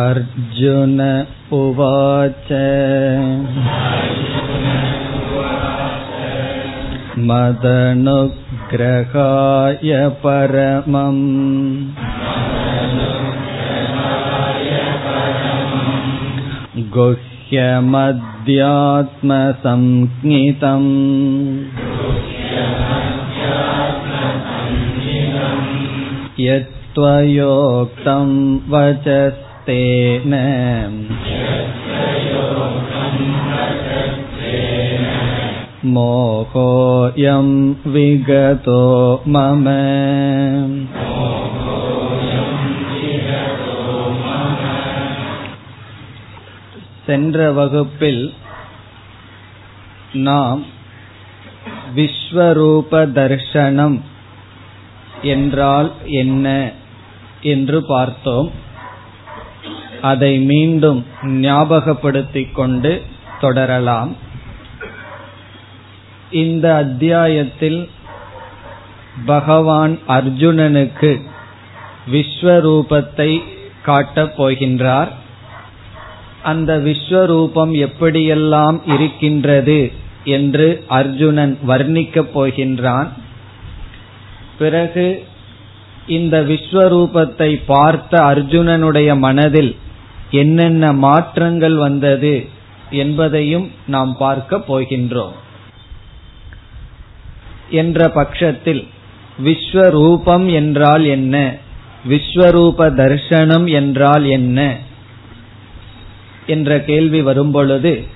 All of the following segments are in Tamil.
अर्जुन उवाच मदनुग्रहाय परमम् गुह्यमध्यात्मसंज्ञितम् यत्त्वयोक्तं वचस्तेन मोहोऽयं विगतो मम சென்ற வகுப்பில் நாம் விஸ்வரூப தர்ஷனம் என்றால் என்ன என்று பார்த்தோம் அதை மீண்டும் ஞாபகப்படுத்திக் கொண்டு தொடரலாம். இந்த அத்தியாயத்தில் பகவான் அர்ஜுனனுக்கு விஸ்வரூபத்தை காட்டப் போகின்றார். அந்த விஸ்வரூபம் எப்படியெல்லாம் இருக்கின்றது என்று அர்ஜுனன் வர்ணிக்கப் போகின்றான். பிறகு இந்த விஸ்வரூபத்தை பார்த்த அர்ஜுனனுடைய மனதில் என்னென்ன மாற்றங்கள் வந்தது என்பதையும் நாம் பார்க்க போகின்றோம். என்ற பட்சத்தில் விஸ்வரூபம் என்றால் என்ன? விஸ்வரூப தர்சனம் என்றால் என்ன? என்ற கேள்வி வரும்பொழுது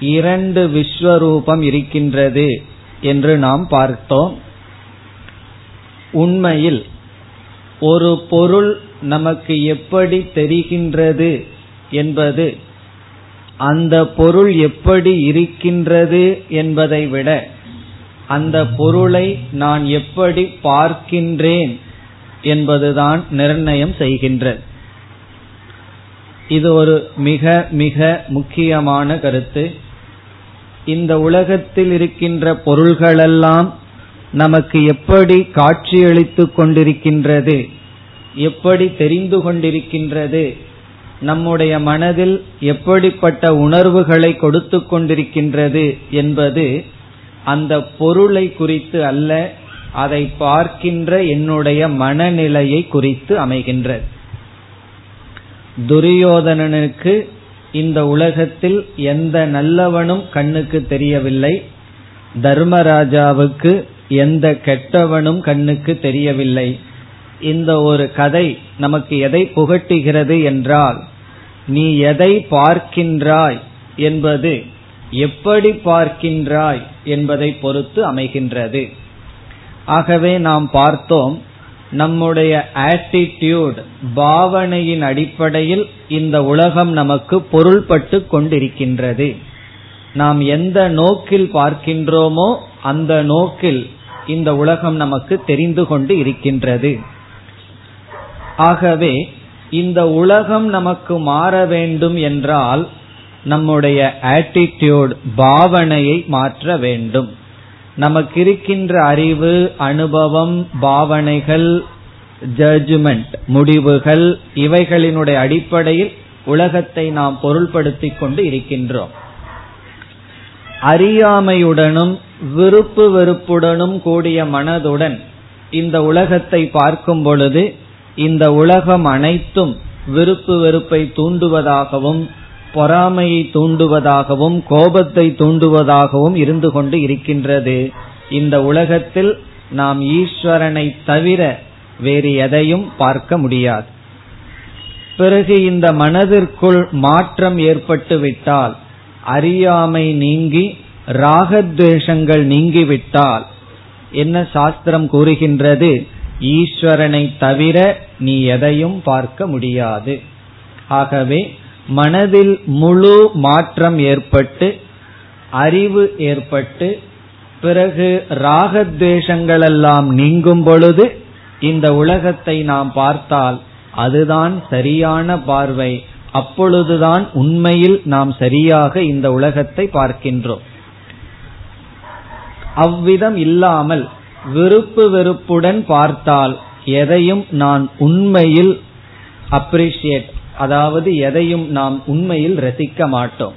இரண்டு விஸ்வரூபம் இருக்கின்றது என்று நாம் பார்த்தோம். உண்மையில் ஒரு பொருள் நமக்கு எப்படி தெரிகின்றது என்பது அந்த பொருள் எப்படி இருக்கின்றது என்பதை விட அந்த பொருளை நான் எப்படி பார்க்கின்றேன் என்பதுதான் நிர்ணயம் செய்கின்றது. இது ஒரு மிக மிக முக்கியமான கருத்து. இந்த உலகத்தில் இருக்கின்ற பொருள்களெல்லாம் நமக்கு எப்படி காட்சியளித்துக் கொண்டிருக்கின்றது எப்படி தெரிந்து கொண்டிருக்கின்றது? நம்முடைய மனதில் எப்படிப்பட்ட உணர்வுகளை கொடுத்து கொண்டிருக்கின்றது என்பது அந்த பொருளை குறித்து அல்ல அதை பார்க்கின்ற என்னுடைய மனநிலையை குறித்து அமைகின்றது. துரியோதனனுக்கு இந்த உலகத்தில் எந்த நல்லவனும் கண்ணுக்கு தெரியவில்லை. தர்மராஜாவுக்கு எந்த கெட்டவனும் கண்ணுக்கு தெரியவில்லை. இந்த ஒரு கதை நமக்கு எதை புகட்டுகிறது என்றால் நீ எதை பார்க்கின்றாய் என்பது எப்படி பார்க்கின்றாய் என்பதை பொறுத்து அமைகின்றது. ஆகவே நாம் பார்த்தோம் நம்முடைய ஆட்டிடியூட் பாவனையின் அடிப்படையில் இந்த உலகம் நமக்கு பொருள்பட்டு கொண்டிருக்கின்றது. நாம் எந்த நோக்கில் பார்க்கின்றோமோ அந்த நோக்கில் இந்த உலகம் நமக்கு தெரிந்து கொண்டு இருக்கின்றது. ஆகவே இந்த உலகம் நமக்கு மாற வேண்டும் என்றால் நம்முடைய ஆட்டிடியூட் பாவனையை மாற்ற வேண்டும். நமக்கு இருக்கின்ற அறிவு அனுபவம் பாவனைகள் ஜட்ஜ்மெண்ட் முடிவுகள் இவைகளினுடைய அடிப்படையில் உலகத்தை நாம் பொருள்படுத்திக் கொண்டு இருக்கின்றோம். அறியாமையுடனும் விருப்பு வெறுப்புடனும் கூடிய மனதுடன் இந்த உலகத்தை பார்க்கும் பொழுது இந்த உலகம் அனைத்தும் விருப்பு வெறுப்பை தூண்டுவதாகவும் பொறாமையை தூண்டுவதாகவும் கோபத்தை தூண்டுவதாகவும் இருந்து கொண்டு இருக்கின்றது. இந்த உலகத்தில் நாம் ஈஸ்வரனை தவிர வேறு எதையும் பார்க்க முடியாது. பிறகு இந்த மனதிற்குள் மாற்றம் ஏற்பட்டு விட்டால் அறியாமை நீங்கி ராகத்வேஷங்கள் நீங்கிவிட்டால் என்ன சாஸ்திரம் கூறுகின்றது? ஈஸ்வரனை தவிர நீ எதையும் பார்க்க முடியாது. ஆகவே மனதில் முழு மாற்றம் ஏற்பட்டு அறிவு ஏற்பட்டு பிறகு ராகத்வேஷங்களெல்லாம் நீங்கும் பொழுது இந்த உலகத்தை நாம் பார்த்தால் அதுதான் சரியான பார்வை. அப்பொழுதுதான் உண்மையில் நாம் சரியாக இந்த உலகத்தை பார்க்கின்றோம். அவ்விதம் இல்லாமல் விருப்பு வெறுப்புடன் பார்த்தால் எதையும் நான் உண்மையில் அப்ரிஷியேட் அதாவது எதையும் நாம் உண்மையில் ரசிக்க மாட்டோம்.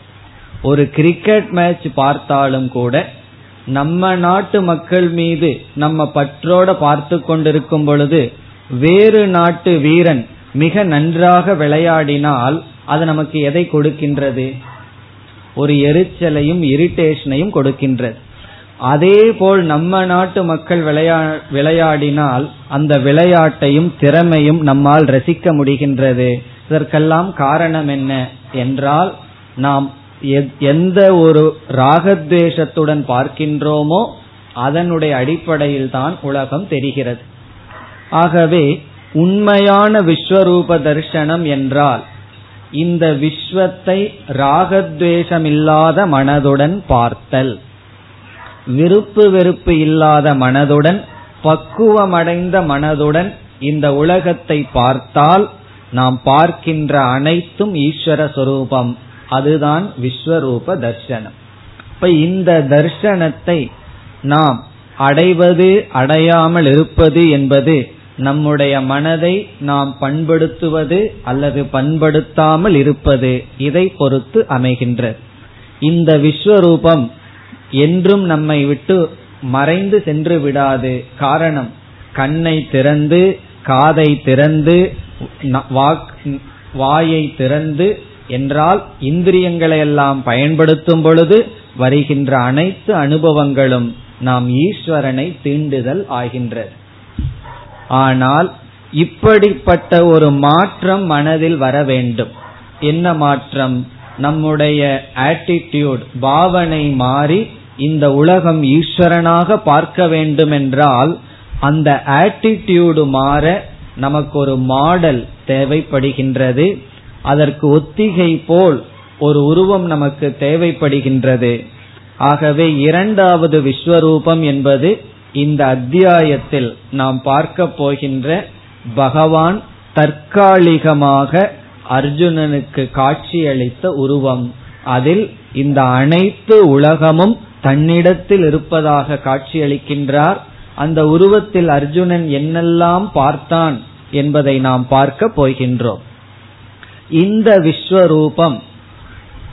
ஒரு கிரிக்கெட் மேட்ச் பார்த்தாலும் கூட நம்ம நாட்டு மக்கள் மீது நம்ம பற்றோட பார்த்து கொண்டிருக்கும் பொழுது வேறு நாட்டு வீரன் மிக நன்றாக விளையாடினால் அது நமக்கு எதை கொடுக்கின்றது? ஒரு எரிச்சலையும் இரிட்டேஷனையும் கொடுக்கின்றது. அதே போல் நம்ம நாட்டு மக்கள் விளையா விளையாடினால் அந்த விளையாட்டையும் திறமையும் நம்மால் ரசிக்க முடிகின்றது. இதற்கெல்லாம் காரணம் என்ன என்றால் நாம் எந்த ஒரு ராகத்வேஷத்துடன் பார்க்கின்றோமோ அதனுடைய அடிப்படையில் தான் உலகம் தெரிகிறது. ஆகவே உண்மையான விஸ்வரூப தரிசனம் என்றால் இந்த விஸ்வத்தை ராகத்வேஷமில்லாத மனதுடன் பார்த்தல். விருப்பு வெறுப்பு இல்லாத மனதுடன் பக்குவமடைந்த மனதுடன் இந்த உலகத்தை பார்த்தால் நாம் பார்க்கின்ற அனைத்தும் ஈஸ்வர சொரூபம். அதுதான் விஸ்வரூப தர்சனம். இப்ப இந்த தர்சனத்தை நாம் அடைவது அடையாமல் இருப்பது என்பது நம்முடைய மனதை நாம் பண்படுத்துவது அல்லது பண்படுத்தாமல் இருப்பது இதை பொறுத்து அமைகின்றது. இந்த விஸ்வரூபம் என்றும் நம்மை விட்டு மறைந்து சென்று விடாது. காரணம் கண்ணை திறந்து காதை திறந்து வாயை திறந்து என்றால் இந்திரியங்களை எல்லாம் பயன்படுத்தும் பொழுது வருகின்ற அனைத்து அனுபவங்களும் நாம் ஈஸ்வரனை தீண்டுதல் ஆகின்றது. ஆனால் இப்படிப்பட்ட ஒரு மாற்றம் மனதில் வர வேண்டும். என்ன மாற்றம்? நம்முடைய ஆட்டிடியூட் பாவனை மாறி இந்த உலகம் ஈஸ்வரனாக பார்க்க வேண்டும் என்றால் அந்த ஆட்டிடியூடு மாற நமக்கு ஒரு மாடல் தேவைப்படுகின்றது. அதற்கு ஒத்திகை போல் ஒரு உருவம் நமக்கு தேவைப்படுகின்றது. ஆகவே இரண்டாவது விஸ்வரூபம் என்பது இந்த அத்தியாயத்தில் நாம் பார்க்க போகின்ற பகவான் தற்காலிகமாக அர்ஜுனனுக்கு காட்சியளித்த உருவம். அதில் இந்த அனைத்து உலகமும் தன்னிடத்தில் இருப்பதாக காட்சியளிக்கின்றார். அந்த உருவத்தில் அர்ஜுனன் என்னெல்லாம் பார்த்தான் என்பதை நாம் பார்க்க போகின்றோம். இந்த விஸ்வரூபம்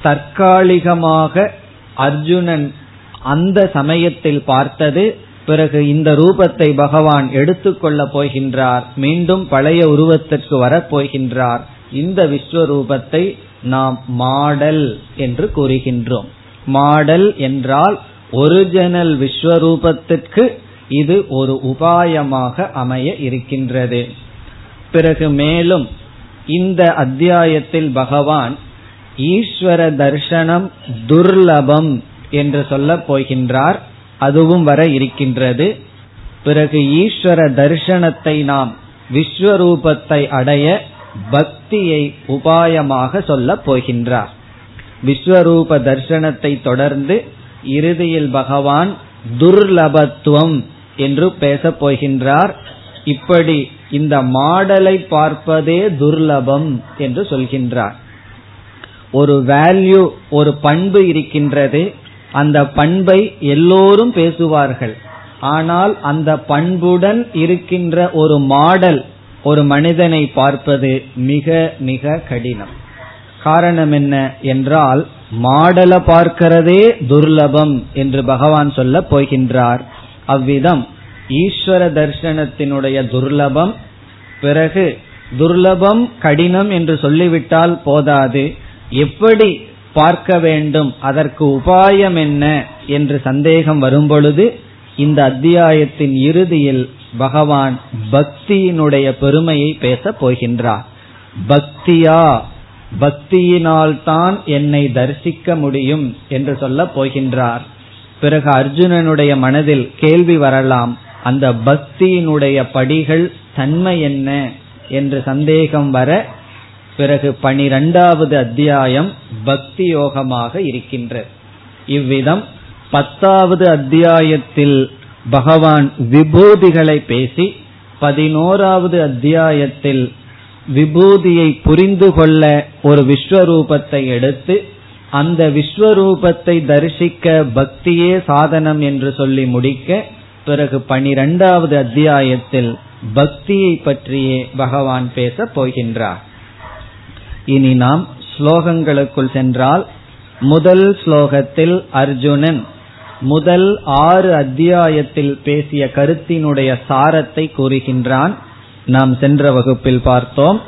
தற்காலிகமாக அர்ஜுனன் அந்த சமயத்தில் பார்த்தது. பிறகு இந்த ரூபத்தை பகவான் எடுத்துக்கொள்ள போகின்றார். மீண்டும் பழைய உருவத்திற்கு வரப்போகின்றார் இந்த விஸ்வரூபத்தை நாம் மாடல் என்று கூறுகின்றோம். மாடல் என்றால் ஒரிஜினல் விஸ்வரூபத்திற்கு இது ஒரு உபாயமாக அமைய இருக்கின்றது. பிறகு மேலும் இந்த அத்தியாயத்தில் பகவான் ஈஸ்வர தர்சனம் துர்லபம் என்று சொல்ல போகின்றார். அதுவும் வர இருக்கின்றது. பிறகு ஈஸ்வர தர்சனத்தை நாம் விஸ்வரூபத்தை அடைய பக்தியை உபாயமாக சொல்லப் போகின்றார். விஸ்வரூப தர்சனத்தை தொடர்ந்து இறுதியில் பகவான் துர்லபத்துவம் என்று பேசப் போகின்றார். இப்படி இந்த மாடலை பார்ப்பதே துர்லபம் என்று சொல்கின்றார். ஒரு வேல்யூ ஒரு பண்பு இருக்கின்றது. அந்த பண்பை எல்லோரும் பேசுவார்கள். ஆனால் அந்த பண்புடன் இருக்கின்ற ஒரு மாடல் ஒரு மனிதனை பார்ப்பது மிக மிக கடினம். காரணம் என்ன என்றால் மாடலை பார்க்கிறதே துர்லபம் என்று பகவான் சொல்ல போகின்றார். அவ்விதம் ஈஸ்வர தர்சனத்தினுடைய துர்லபம் பிறகு துர்லபம் கடினம் என்று சொல்லிவிட்டால் போதாது. எப்படி பார்க்க வேண்டும் அதற்கு உபாயம் என்ன என்று சந்தேகம் வரும்பொழுது இந்த அத்தியாயத்தின் இறுதியில் பகவான் பக்தியினுடைய பெருமையை பேசப் போகின்றார். பக்தியா பக்தியினால் தான் என்னை தரிசிக்க முடியும் என்று சொல்ல போகின்றார். பிறகு அர்ஜுனனுடைய மனதில் கேள்வி வரலாம். அந்த பக்தியினுடைய படிகள் தன்மை என்ன என்று சந்தேகம் வர பிறகு பனிரெண்டாவது அத்தியாயம் பக்தி யோகமாக இருக்கின்றது இவ்விதம் பத்தாவது அத்தியாயத்தில் பகவான் விபூதிகளை பேசி பதினோராவது அத்தியாயத்தில் விபூதியை புரிந்து கொள்ள ஒரு விஸ்வரூபத்தை எடுத்து அந்த விஸ்வரூபத்தை தரிசிக்க பக்தியே சாதனம் என்று சொல்லி முடிக்க பிறகு பனிரெண்டாவது அத்தியாயத்தில் பக்தியை பற்றியே பகவான் பேச போகின்றார். இனி நாம் ஸ்லோகங்களுக்குள் சென்றால் முதல் ஸ்லோகத்தில் அர்ஜுனன் முதல் ஆறு அத்தியாயத்தில் பேசிய கருத்தினுடைய சாரத்தை கூறுகின்றான். நாம் சென்ற வகுப்பில் பார்த்தோம்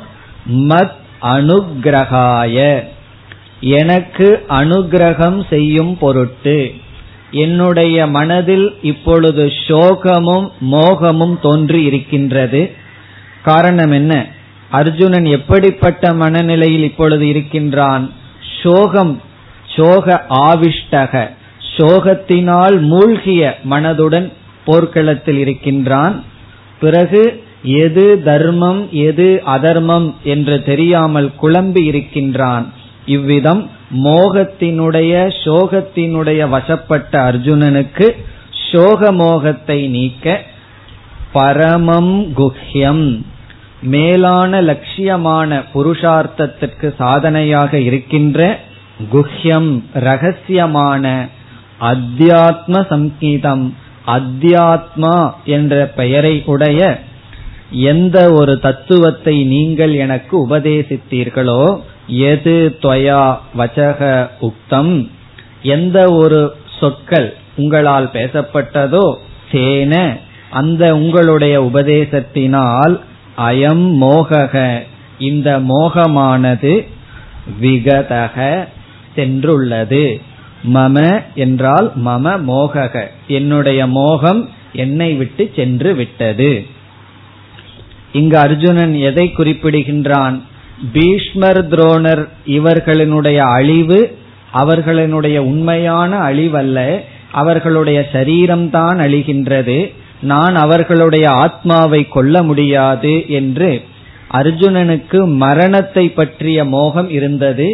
மத் அனுகிரகாய. எனக்கு அனுகிரகம் செய்யும் பொருட்டு என்னுடைய மனதில் இப்பொழுது சோகமும் மோகமும் தோன்றி இருக்கின்றது. காரணம் என்ன? அர்ஜுனன் எப்படிப்பட்ட மனநிலையில் இப்பொழுது இருக்கின்றான்? சோகம் சோக ஆவிஷ்டக சோகத்தினால் மூழ்கிய மனதுடன் போர்க்களத்தில் இருக்கின்றான். பிறகு எது தர்மம் எது அதர்மம் என்று தெரியாமல் குழம்பி இருக்கின்றான். இவ்விதம் மோகத்தினுடைய சோகத்தினுடைய வசப்பட்ட அர்ஜுனனுக்கு சோக மோகத்தை நீக்க பரமம் குஹ்யம் மேலான லட்சியமான புருஷார்த்தத்திற்கு சாதனையாக இருக்கின்ற குஹ்யம் ரகசியமான அத்தியாத்ம சங்கீதம் அத்தியாத்மா என்ற பெயரை உடைய எந்த ஒரு தத்துவத்தை நீங்கள் எனக்கு உபதேசித்தீர்களோ எது துவயா வச்சக உக்தம் எந்த ஒரு சொற்கள் உங்களால் பேசப்பட்டதோ சேன அந்த உங்களுடைய உபதேசத்தினால் அயம் மோகக இந்த மோகமானது விகதக சென்றுள்ளது. மம என்றால் மம மோகக என்னுடைய மோகம் என்னை விட்டு சென்று விட்டது. இங்கு அர்ஜுனன் எதை குறிப்பிடுகின்றான்? பீஷ்மர் துரோணர் இவர்களினுடைய அழிவு அவர்களினுடைய உண்மையான அழிவல்ல அவர்களுடைய சரீரம்தான் அழிகின்றது நான் அவர்களுடைய ஆத்மாவை கொல்ல முடியாது என்று அர்ஜுனனுக்கு மரணத்தை பற்றிய மோகம் இருந்தது.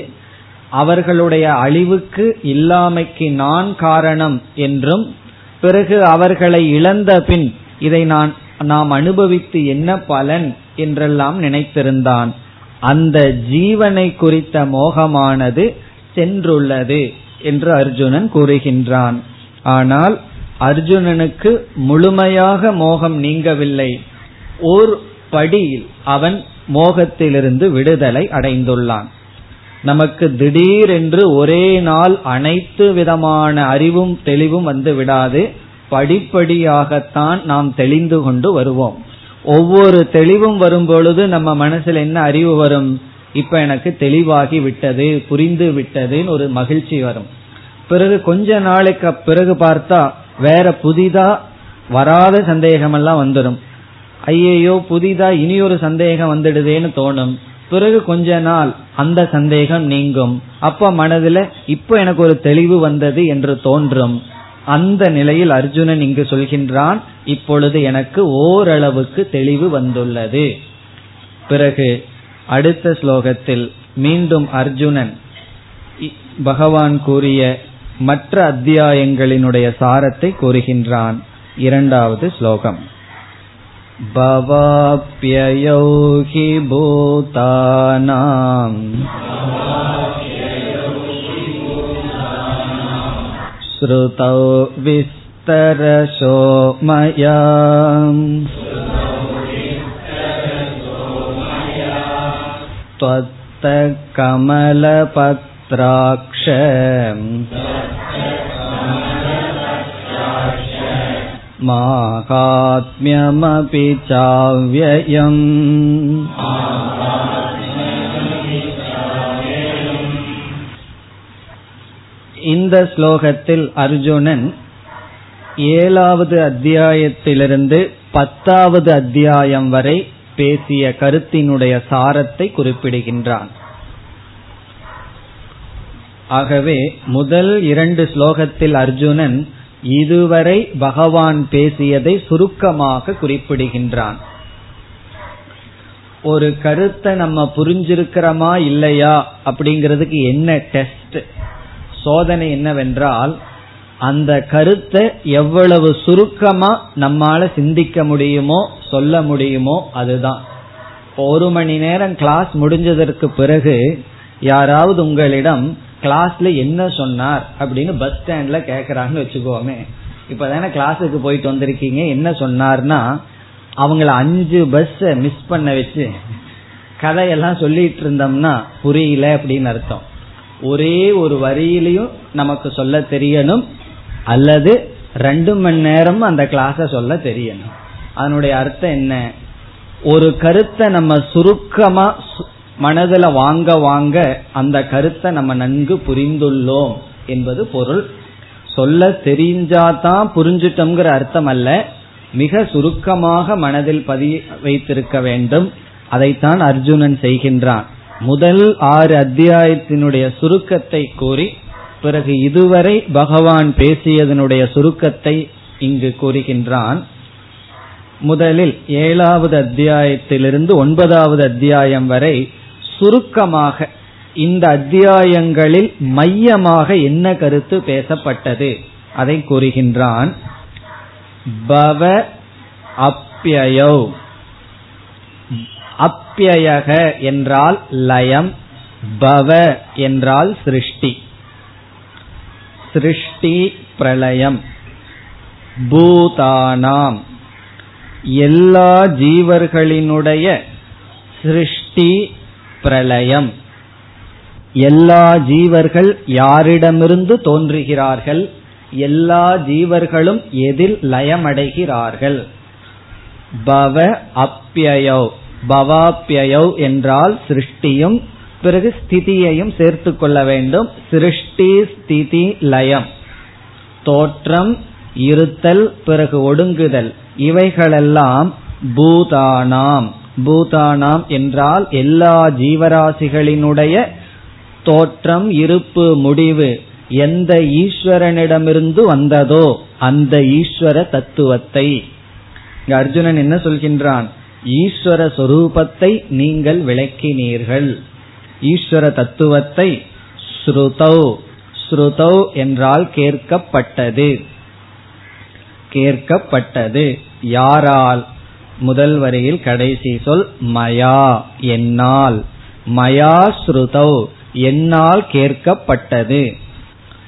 அவர்களுடைய அழிவுக்கு இல்லாமைக்கு நான் காரணம் என்றும் பிறகு அவர்களை இழந்த பின் இதை நான் நாம் அனுபவித்து என்ன பலன் என்றெல்லாம் நினைத்திருந்தான். அந்த ஜீவனை குறித்த மோகமானது சென்றுள்ளது என்று அர்ஜுனன் கூறுகின்றான். ஆனால் அர்ஜுனனுக்கு முழுமையாக மோகம் நீங்கவில்லை. ஒரு படியில் அவன் மோகத்திலிருந்து விடுதலை அடைந்துள்ளான். நமக்கு திடீரென்று ஒரே நாள் அனைத்து விதமான அறிவும் தெளிவும் வந்து விடாது. படிப்படியாகத்தான் நாம் தெளிந்து கொண்டு வருவோம். ஒவ்வொரு தெளிவும் வரும் பொழுது நம்ம மனசுல என்ன அறிவு வரும்? இப்ப எனக்கு தெளிவாகி விட்டது புரிந்து விட்டதுன்னு ஒரு மகிழ்ச்சி வரும். பிறகு கொஞ்ச நாளைக்கு பிறகு பார்த்தா வேற புதிதா வராத சந்தேகம் எல்லாம் வந்துடும் ஐயையோ புதிதா இனி ஒரு சந்தேகம் வந்துடுதேன்னு தோணும். பிறகு கொஞ்ச நாள் அந்த சந்தேகம் நீங்கும். அப்ப மனதுல இப்ப எனக்கு ஒரு தெளிவு வந்தது என்று தோன்றும். அந்த நிலையில் அர்ஜுனன் இங்கு சொல்கின்றான் இப்பொழுது எனக்கு ஓரளவுக்கு தெளிவு வந்துள்ளது பிறகு அடுத்த ஸ்லோகத்தில் மீண்டும் அர்ஜுனன் பகவான் கூறிய மற்ற அத்தியாயங்களினுடைய சாரத்தை கூறுகின்றான் இரண்டாவது ஸ்லோகம் भवाप्ययौ हि भूतानाम् श्रुतौ विस्तरशो मया त्वत्तकमलपत्राक्ष माहात्म्यमपि चाव्ययम् இந்த ஸ்லோகத்தில் அர்ஜுனன் ஏழாவது அத்தியாயத்திலிருந்து பத்தாவது அத்தியாயம் வரை பேசிய கருத்தினுடைய சாரத்தை குறிப்பிடுகின்றான். ஆகவே முதல் இரண்டு ஸ்லோகத்தில் அர்ஜுனன் இதுவரை பகவான் பேசியதை சுருக்கமாக குறிப்பிடுகின்றான். ஒரு கருத்தை நம்ம புரிஞ்சிருக்கிறோமா இல்லையா அப்படிங்கிறதுக்கு என்ன டெஸ்ட் சோதனை என்னவென்றால் அந்த கருத்தை எவ்வளவு சுருக்கமா நம்மால சிந்திக்க முடியுமோ சொல்ல முடியுமோ அதுதான். ஒரு மணி நேரம் கிளாஸ் முடிஞ்சதற்கு பிறகு யாராவது உங்களிடம் கிளாஸ்ல என்ன சொன்னார்? அப்படின்னு பஸ் ஸ்டாண்ட்ல கேக்குறாங்கன்னு வச்சுக்கோமே. இப்பதானே கிளாஸுக்கு போயிட்டு வந்திருக்கீங்க என்ன சொன்னார்னா அவங்கள அஞ்சு பஸ் மிஸ் பண்ண வச்சு கதையெல்லாம் சொல்லிட்டு இருந்தோம்னா புரியல அப்படின்னு அர்த்தம். ஒரே ஒரு வரியிலையும் நமக்கு சொல்ல தெரியணும். அல்லது ரெண்டு மணி நேரம் அந்த கிளாஸ சொல்ல தெரியணும். அதனுடைய அர்த்தம் என்ன? ஒரு கருத்தை நம்ம சுருக்கமா மனதில் வாங்க வாங்க அந்த கருத்தை நம்ம நன்கு புரிந்துள்ளோம் என்பது பொருள். சொல்ல தெரிஞ்சாதான் புரிஞ்சிட்டோங்கிற அர்த்தம் அல்ல. மிக சுருக்கமாக மனதில் பதி வைத்திருக்க வேண்டும். அதைத்தான் அர்ஜுனன் செய்கின்றான். முதல் ஆறு அத்தியாயத்தினுடைய சுருக்கத்தை கூறி பிறகு இதுவரை பகவான் பேசியதனுடைய சுருக்கத்தை இங்கு கூறுகின்றான். முதலில் ஏழாவது அத்தியாயத்திலிருந்து ஒன்பதாவது அத்தியாயம் வரை சுருக்கமாக இந்த அத்தியாயங்களில் மையமாக என்ன கருத்து பேசப்பட்டது அதை கூறுகின்றான். பவ அப்பியோ அப்பியக என்றால் லயம் பவ என்றால் சிருஷ்டி. சிருஷ்டி பிரளயம். பூதானாம். எல்லா ஜீவர்களினுடைய சிருஷ்டி பிரளயம். எல்லா ஜீவர்கள் யாரிடமிருந்து தோன்றுகிறார்கள்? எல்லா ஜீவர்களும் எதில் லயமடைகிறார்கள்? பவ அப்பியோ பவாப்பியோ என்றால் சிருஷ்டியும் பிறகு ஸ்திதியையும் சேர்த்து கொள்ள வேண்டும். சிருஷ்டி ஸ்திதி லயம். தோற்றம் இருத்தல் பிறகு ஒடுங்குதல். இவைகளெல்லாம் பூதானாம். பூதானாம் என்றால் எல்லா ஜீவராசிகளினுடைய தோற்றம் இருப்பு முடிவு எந்த ஈஸ்வரனிடமிருந்து வந்ததோ அந்த ஈஸ்வர தத்துவத்தை. அர்ஜுனன் என்ன சொல்கின்றான்? ஈஸ்வர சொரூபத்தை நீங்கள் விளக்கினீர்கள். ஈஸ்வர தத்துவத்தை ஸ்ருதௌ ஸ்ருதௌ என்றால் கேட்கப்பட்டது. கேட்கப்பட்டது. யாரால்? முதல் வரையில் கடைசி சொல் மயா என்னால். மயா ஸ்ருதௌ என்னால் கேட்கப்பட்டது.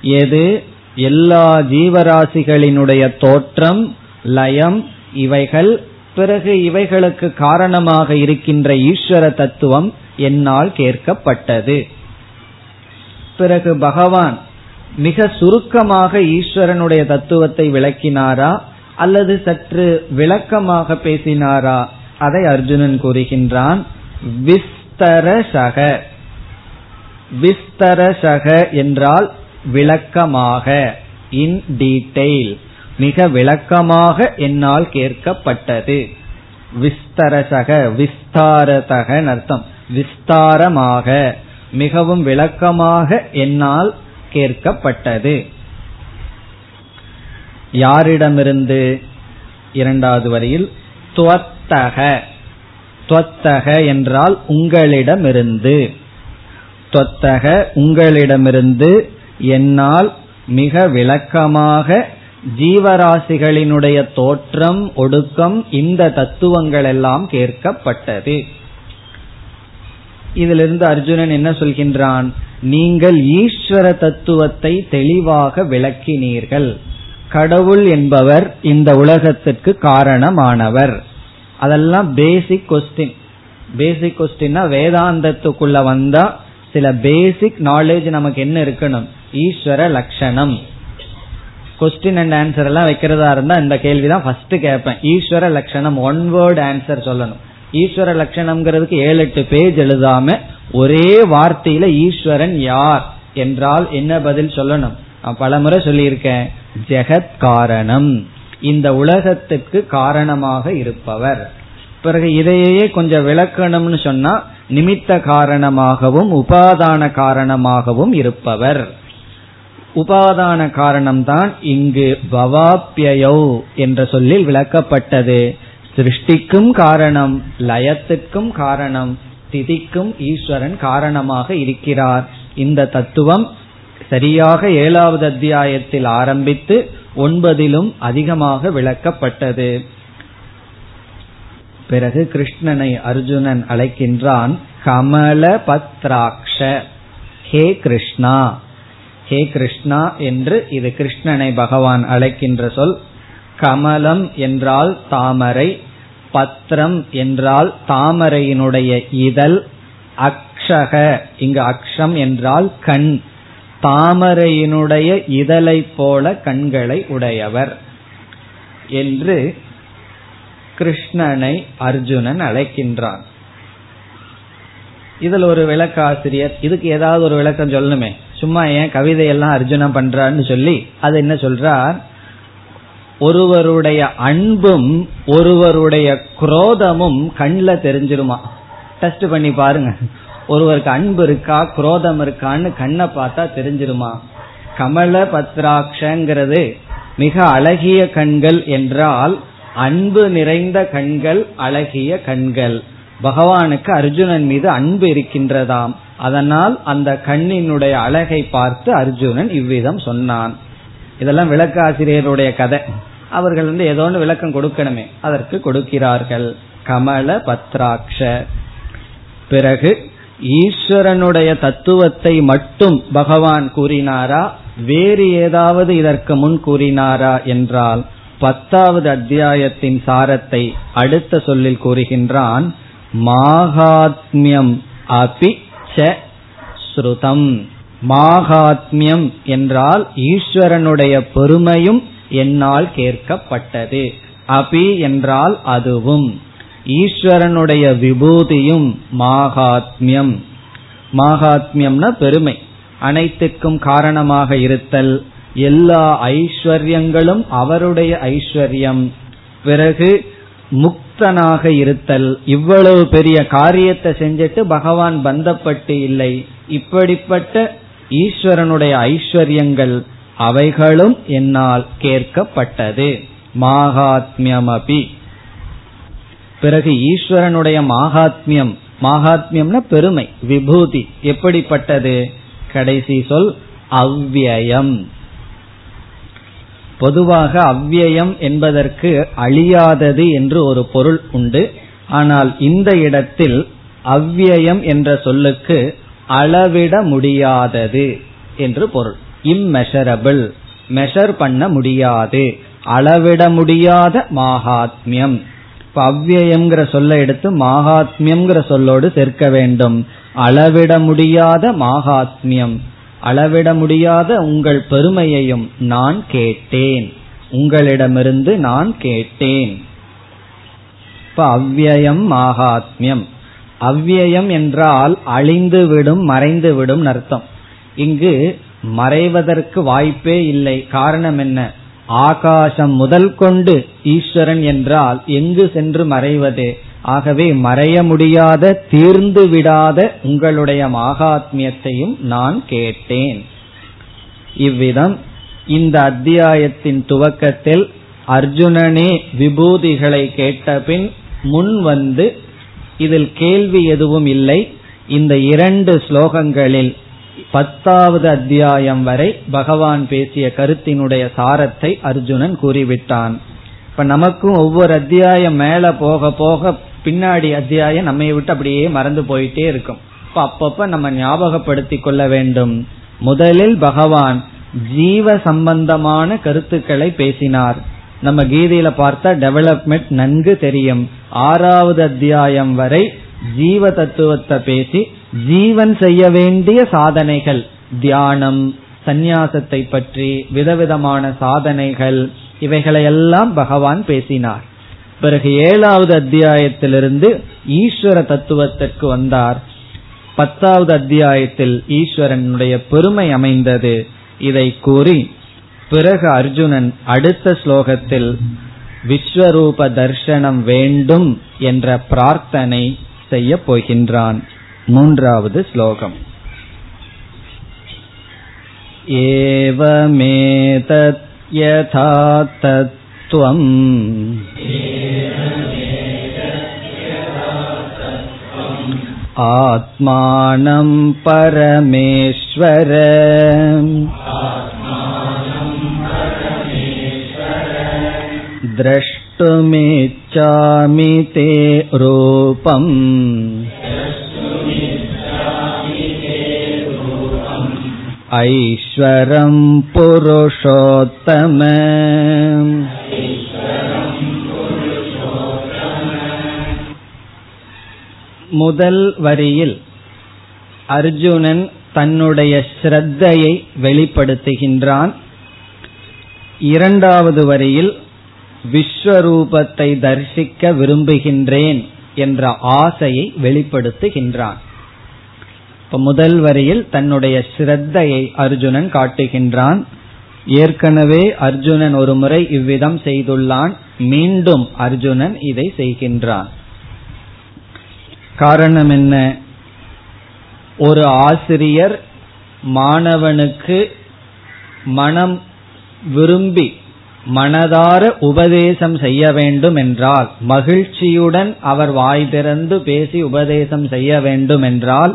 எது? எல்லா ஜீவராசிகளினுடைய தோற்றம் லயம் இவைகள் பிறகு இவைகளுக்கு காரணமாக இருக்கின்ற ஈஸ்வர தத்துவம் என்னால் கேட்கப்பட்டது. பிறகு பகவான் மிக சுருக்கமாக ஈஸ்வரனுடைய தத்துவத்தை விளக்கினாரா அல்லது சற்று விளக்கமாக பேசினாரா அதை அர்ஜுனன் கூறுகின்றான். விஸ்தரசக. விஸ்தரசக என்றால் விளக்கமாக இன் டீட்டெயில் மிக விளக்கமாக என்னால் கேட்கப்பட்டது. விஸ்தரசக விஸ்தாரதக அர்த்தம். விஸ்தாரமாக மிகவும் விளக்கமாக என்னால் கேட்கப்பட்டது. யாரிடமிருந்து? இரண்டாவது வரியில் துவத்தக. துவத்தக என்றால் உங்களிடமிருந்து. துவத்தக உங்களிடமிருந்து என்னால் மிக விளக்கமாக ஜீவராசிகளினுடைய தோற்றம் ஒடுக்கம் இந்த தத்துவங்கள் எல்லாம் கேட்கப்பட்டது. இதிலிருந்து அர்ஜுனன் என்ன சொல்கின்றான்? நீங்கள் ஈஸ்வர தத்துவத்தை தெளிவாக விளக்கினீர்கள். கடவுள் என்பவர் இந்த உலகத்திற்கு காரணமானவர். அதெல்லாம் பேசிக் கொஸ்டின் பேசிக் கொஸ்டின்னா வேதாந்தத்துக்குள்ள வந்தா சில பேசிக் நாலேஜ் நமக்கு என்ன இருக்கணும்? ஈஸ்வர லட்சணம். கொஸ்டின் அண்ட் ஆன்சர் எல்லாம் வைக்கிறதா இருந்தா இந்த கேள்விதான் ஃபர்ஸ்ட் கேட்பேன். ஈஸ்வர லட்சணம் ஒன் வேர்ட் ஆன்சர் சொல்லணும். ஈஸ்வர லட்சணம்ங்கிறதுக்கு ஏழு எட்டு பேஜ் எழுதாம ஒரே வார்த்தையில ஈஸ்வரன் யார் என்றால் என்ன பதில் சொல்லணும்? நான் பலமுறை சொல்லியிருக்கேன். ஜெகத் காரணம். இந்த உலகத்துக்கு காரணமாக இருப்பவர். பிறகு இதையே கொஞ்சம் விளக்கணும்னு சொன்னா நிமித்த காரணமாகவும் உபாதான காரணமாகவும் இருப்பவர். உபாதான காரணம்தான் இங்கு பவாப்பியோ என்ற சொல்லில் விளக்கப்பட்டது. சிருஷ்டிக்கும் காரணம் லயத்துக்கும் காரணம் திதிக்கும் ஈஸ்வரன் காரணமாக இருக்கிறார். இந்த தத்துவம் சரியாக ஏழாவது அத்தியாயத்தில் ஆரம்பித்து ஒன்பதிலும் அதிகமாக விளக்கப்பட்டது. பிறகு கிருஷ்ணனை அர்ஜுனன் அழைக்கின்றான் கமல பத்ராட்ச ஹே கிருஷ்ணா ஹே கிருஷ்ணா என்று இது கிருஷ்ணனை பகவான் அழைக்கின்ற சொல். கமலம் என்றால் தாமரை பத்திரம் என்றால் தாமரையினுடைய இதழ் அக்ஷக இங்கு அக்ஷம் என்றால் கண். தாமரையினுடைய இதழை போல கண்களை உடையவர் என்று கிருஷ்ணனை அர்ஜுனன் அழைக்கின்றான். இதில் ஒரு விளக்காசிரியர் இதுக்கு ஏதாவது ஒரு விளக்கம் சொல்லணுமே? சும்மா ஏன் கவிதையெல்லாம் அர்ஜுனன் பண்றான்னு சொல்லி அது என்ன சொல்றார்? ஒருவருடைய அன்பும் ஒருவருடைய குரோதமும் கண்ணில் தெரிஞ்சிருமா? டெஸ்ட் பண்ணி பாருங்க. ஒருவருக்கு அன்பு இருக்கா குரோதம் இருக்கான்னு கண்ணை பார்த்தா தெரிஞ்சிருமா? கமல பத்ராட்சங்கிறது மிக அழகிய கண்கள் என்றால் அன்பு நிறைந்த கண்கள் அழகிய கண்கள். பகவானுக்கு அர்ஜுனன் மீது அன்பு இருக்கின்றதாம். அதனால் அந்த கண்ணினுடைய அழகை பார்த்து அர்ஜுனன் இவ்விதம் சொன்னான். இதெல்லாம் விளக்காசிரியருடைய கதை. அவர்கள் வந்து ஏதோ ஒன்று விளக்கம் கொடுக்கணுமே. அதற்கு கொடுக்கிறார்கள். கமல பத்ராட்ச. பிறகு ஈஸ்வரனுடைய தத்துவத்தை மட்டும் பகவான் கூறினாரா? வேறு ஏதாவது இதற்கு முன் கூறினாரா என்றால் பத்தாவது அத்தியாயத்தின் சாரத்தை அடுத்த சொல்லில் கூறுகின்றான் மாகாத்மியம் அபி ஸ்ருதம். மாகாத்மியம் என்றால் ஈஸ்வரனுடைய பெருமையும் என்னால் கேட்கப்பட்டது. அபி என்றால் அதுவும். ஈஸ்வரனுடைய விபூதியும் மாகாத்மியம். மாகாத்மியம்னா பெருமை. அனைத்துக்கும் காரணமாக இருத்தல். எல்லா ஐஸ்வர்யங்களும் அவருடைய ஐஸ்வர்யம். பிறகு முக்தனாக இருத்தல். இவ்வளவு பெரிய காரியத்தை செஞ்சுட்டு பகவான் பந்தப்பட்டு இல்லை. இப்படிப்பட்ட ஈஸ்வரனுடைய ஐஸ்வர்யங்கள் அவைகளும் என்னால் கேட்கப்பட்டது. மாகாத்மியமபி. பிறகு ஈஸ்வரனுடைய மாகாத்மியம். மாகாத்மியம்னா பெருமை விபூதி. எப்படிப்பட்டது? கடைசி சொல் அவ்வியம். பொதுவாக அவ்வியம் என்பதற்கு அழியாதது என்று ஒரு பொருள் உண்டு. ஆனால் இந்த இடத்தில் அவ்வியம் என்ற சொல்லுக்கு அளவிட முடியாதது என்று பொருள். இம்மெஷரபிள் மெஷர் பண்ண முடியாது. அளவிட முடியாத மாகாத்மியம். இப்ப அவ்வியம்ங்கிற சொல்ல எடுத்து மாகாத்மியம்ங்கிற சொல்லோடு சேர்க்க வேண்டும். அளவிட முடியாத மாகாத்மியம். அளவிட முடியாத உங்கள் பெருமையையும் நான் கேட்டேன். உங்களிடமிருந்து நான் கேட்டேன். இப்ப அவ்வியம் மாகாத்மியம் அவ்வியம் என்றால் அழிந்துவிடும் மறைந்துவிடும் அர்த்தம். இங்கு மறைவதற்கு வாய்ப்பே இல்லை. காரணம் என்ன? ஆகாசம் முதல் கொண்டு ஈஸ்வரன் என்றால் எங்கு சென்று மறைவது? ஆகவே மறைய முடியாத தீர்ந்து விடாத உங்களுடைய மாகாத்மியத்தையும் நான் கேட்டேன். இவ்விதம் இந்த அத்தியாயத்தின் துவக்கத்தில் அர்ஜுனனே விபூதிகளை கேட்டபின் முன் வந்து இதில் கேள்வி எதுவும் இல்லை. இந்த இரண்டு ஸ்லோகங்களில் பத்தாவது அத்தியாயம் வரை பகவான் பேசிய கருத்தினுடைய சாரத்தை அர்ஜுனன் கூறிவிட்டான். இப்ப நமக்கும் ஒவ்வொரு அத்தியாயம் மேல போக போக பின்னாடி அத்தியாயம் நம்ம விட்டு அப்படியே மறந்து போயிட்டே இருக்கும். இப்ப அப்பப்ப நம்ம ஞாபகப்படுத்தி கொள்ள வேண்டும். முதலில் பகவான் ஜீவ சம்பந்தமான கருத்துக்களை பேசினார். நம்ம கீதையில பார்த்தா டெவலப்மெண்ட் நன்கு தெரியும். ஆறாவது அத்தியாயம் வரை ஜீவ தத்துவத்தை பேசி ஜீவன் செய்ய வேண்டிய சாதனைகள் தியானம் சந்நியாசத்தை பற்றி விதவிதமான சாதனைகள் இவைகளையெல்லாம் பகவான் பேசினார். பிறகு ஏழாவது அத்தியாயத்திலிருந்து ஈஸ்வர தத்துவத்திற்கு வந்தார் பத்தாவது அத்தியாயத்தில் ஈஸ்வரனுடைய பெருமை அமைந்தது இதை கூறி பிறகு அர்ஜுனன் அடுத்த ஸ்லோகத்தில் விஸ்வரூப தர்சனம் வேண்டும் என்ற பிரார்த்தனை செய்ய போகின்றான் மூன்றாவது ஸ்லோகம் एवमेतत् यथा तत्त्वम् आत्मानं परमेश्वर द्रष्टुमिच्छामि ते रूपम् ऐश्वरं पुरुषोत्तम முதல் வரியில் அர்ஜுனன் தன்னுடைய ஸ்ரத்தையை வெளிப்படுத்துகின்றான். இரண்டாவது வரியில் விஸ்வரூபத்தை தரிசிக்க விரும்புகின்றேன் என்ற ஆசையை வெளிப்படுத்துகின்றான். இப்ப முதல் வரியில் தன்னுடைய ஸ்ரத்தையை அர்ஜுனன் காட்டுகின்றான். ஏற்கனவே அர்ஜுனன் ஒரு முறை இவ்விதம் செய்துள்ளான். மீண்டும் அர்ஜுனன் இதை செய்கின்றான். காரணம் என்ன ஒரு ஆசிரியர் மாணவனுக்கு மனம் விரும்பி மனதார உபதேசம் செய்ய வேண்டும் என்றால் மகிழ்ச்சியுடன் அவர் வாய் திறந்து பேசி உபதேசம் செய்ய வேண்டும் என்றால்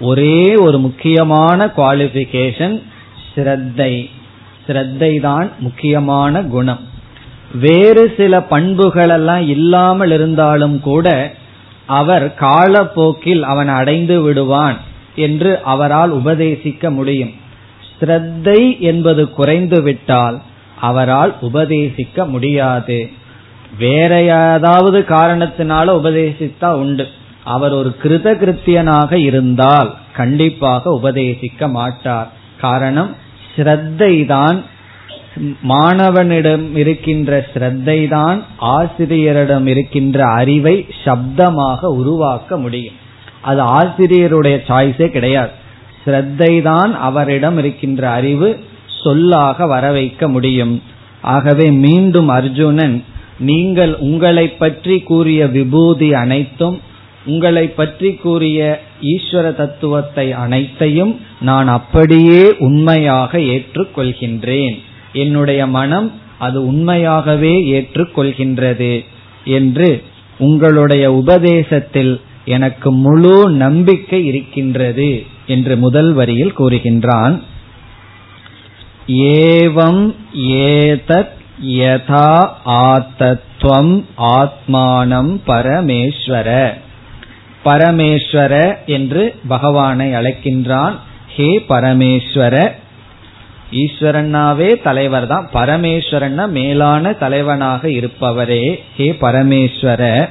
ஒரே ஒரு முக்கியமான குவாலிபிகேஷன் ஸ்ரத்தை. ஸ்ரத்தை தான் முக்கியமான குணம். வேறு சில பண்புகளெல்லாம் இல்லாமல் இருந்தாலும் கூட அவர் காலப்போக்கில் அவன் அடைந்து விடுவான் என்று அவரால் உபதேசிக்க முடியும். ஸ்ரத்தை என்பது குறைந்து விட்டால் அவரால் உபதேசிக்க முடியாது. வேற ஏதாவது காரணத்தினால உபதேசித்தா உண்டு. அவர் ஒரு கிருத கிருத்தியனாக இருந்தால் கண்டிப்பாக உபதேசிக்க மாட்டார். காரணம் ஸ்ரத்தை தான் மாணவனிடம் இருக்கின்ற ஸ்ரத்தை தான் ஆசிரியரிடம் இருக்கின்ற அறிவை சப்தமாக உருவாக்க முடியும். அது ஆசிரியருடைய சாய்ஸே கிடையாது. ஸ்ரத்தை தான் அவரிடம் இருக்கின்ற அறிவு சொல்லாக வர வைக்க முடியும். ஆகவே மீண்டும் அர்ஜுனன் நீங்கள் உங்களை பற்றி கூறிய விபூதி அனைத்தும் உங்களை பற்றி கூறிய ஈஸ்வர தத்துவத்தை அனைத்தையும் நான் அப்படியே உண்மையாக ஏற்றுக்கொள்கின்றேன். என்னுடைய மனம் அது உண்மையாகவே ஏற்றுக்கொள்கின்றது என்று உங்களுடைய உபதேசத்தில் எனக்கு முழு நம்பிக்கை இருக்கின்றது என்று முதல் வரியில் கூறுகின்றான். ஏவம் ஏதத் யதா ஆத்தத்வம் ஆத்மானம் பரமேஸ்வர. பரமேஸ்வர என்று பகவானை அழைக்கின்றான். ஹே பரமேஸ்வர ஈஸ்வரனாவே தலைவர் தான் பரமேஸ்வரன்னா மேலான தலைவனாக இருப்பவரே. ஹே பரமேஸ்வர.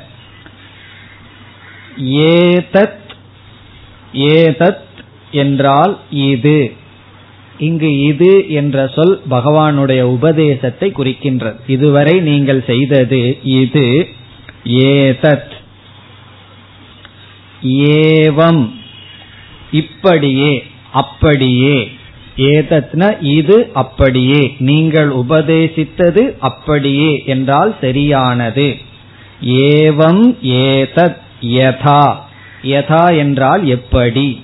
ஏதத் ஏதத் என்றால் இது. இங்கு இது என்ற சொல் பகவானுடைய உபதேசத்தை குறிக்கின்றது. இதுவரை நீங்கள் செய்தது இது. ஏதத். ஏவம். இப்படியே அப்படியே. ஏதத்ன இது அப்படியே. நீங்கள் உபதேசித்தது அப்படியே என்றால் சரியானது. ஏவம் ஏதத் யதா. யதா என்றால் எப்படி?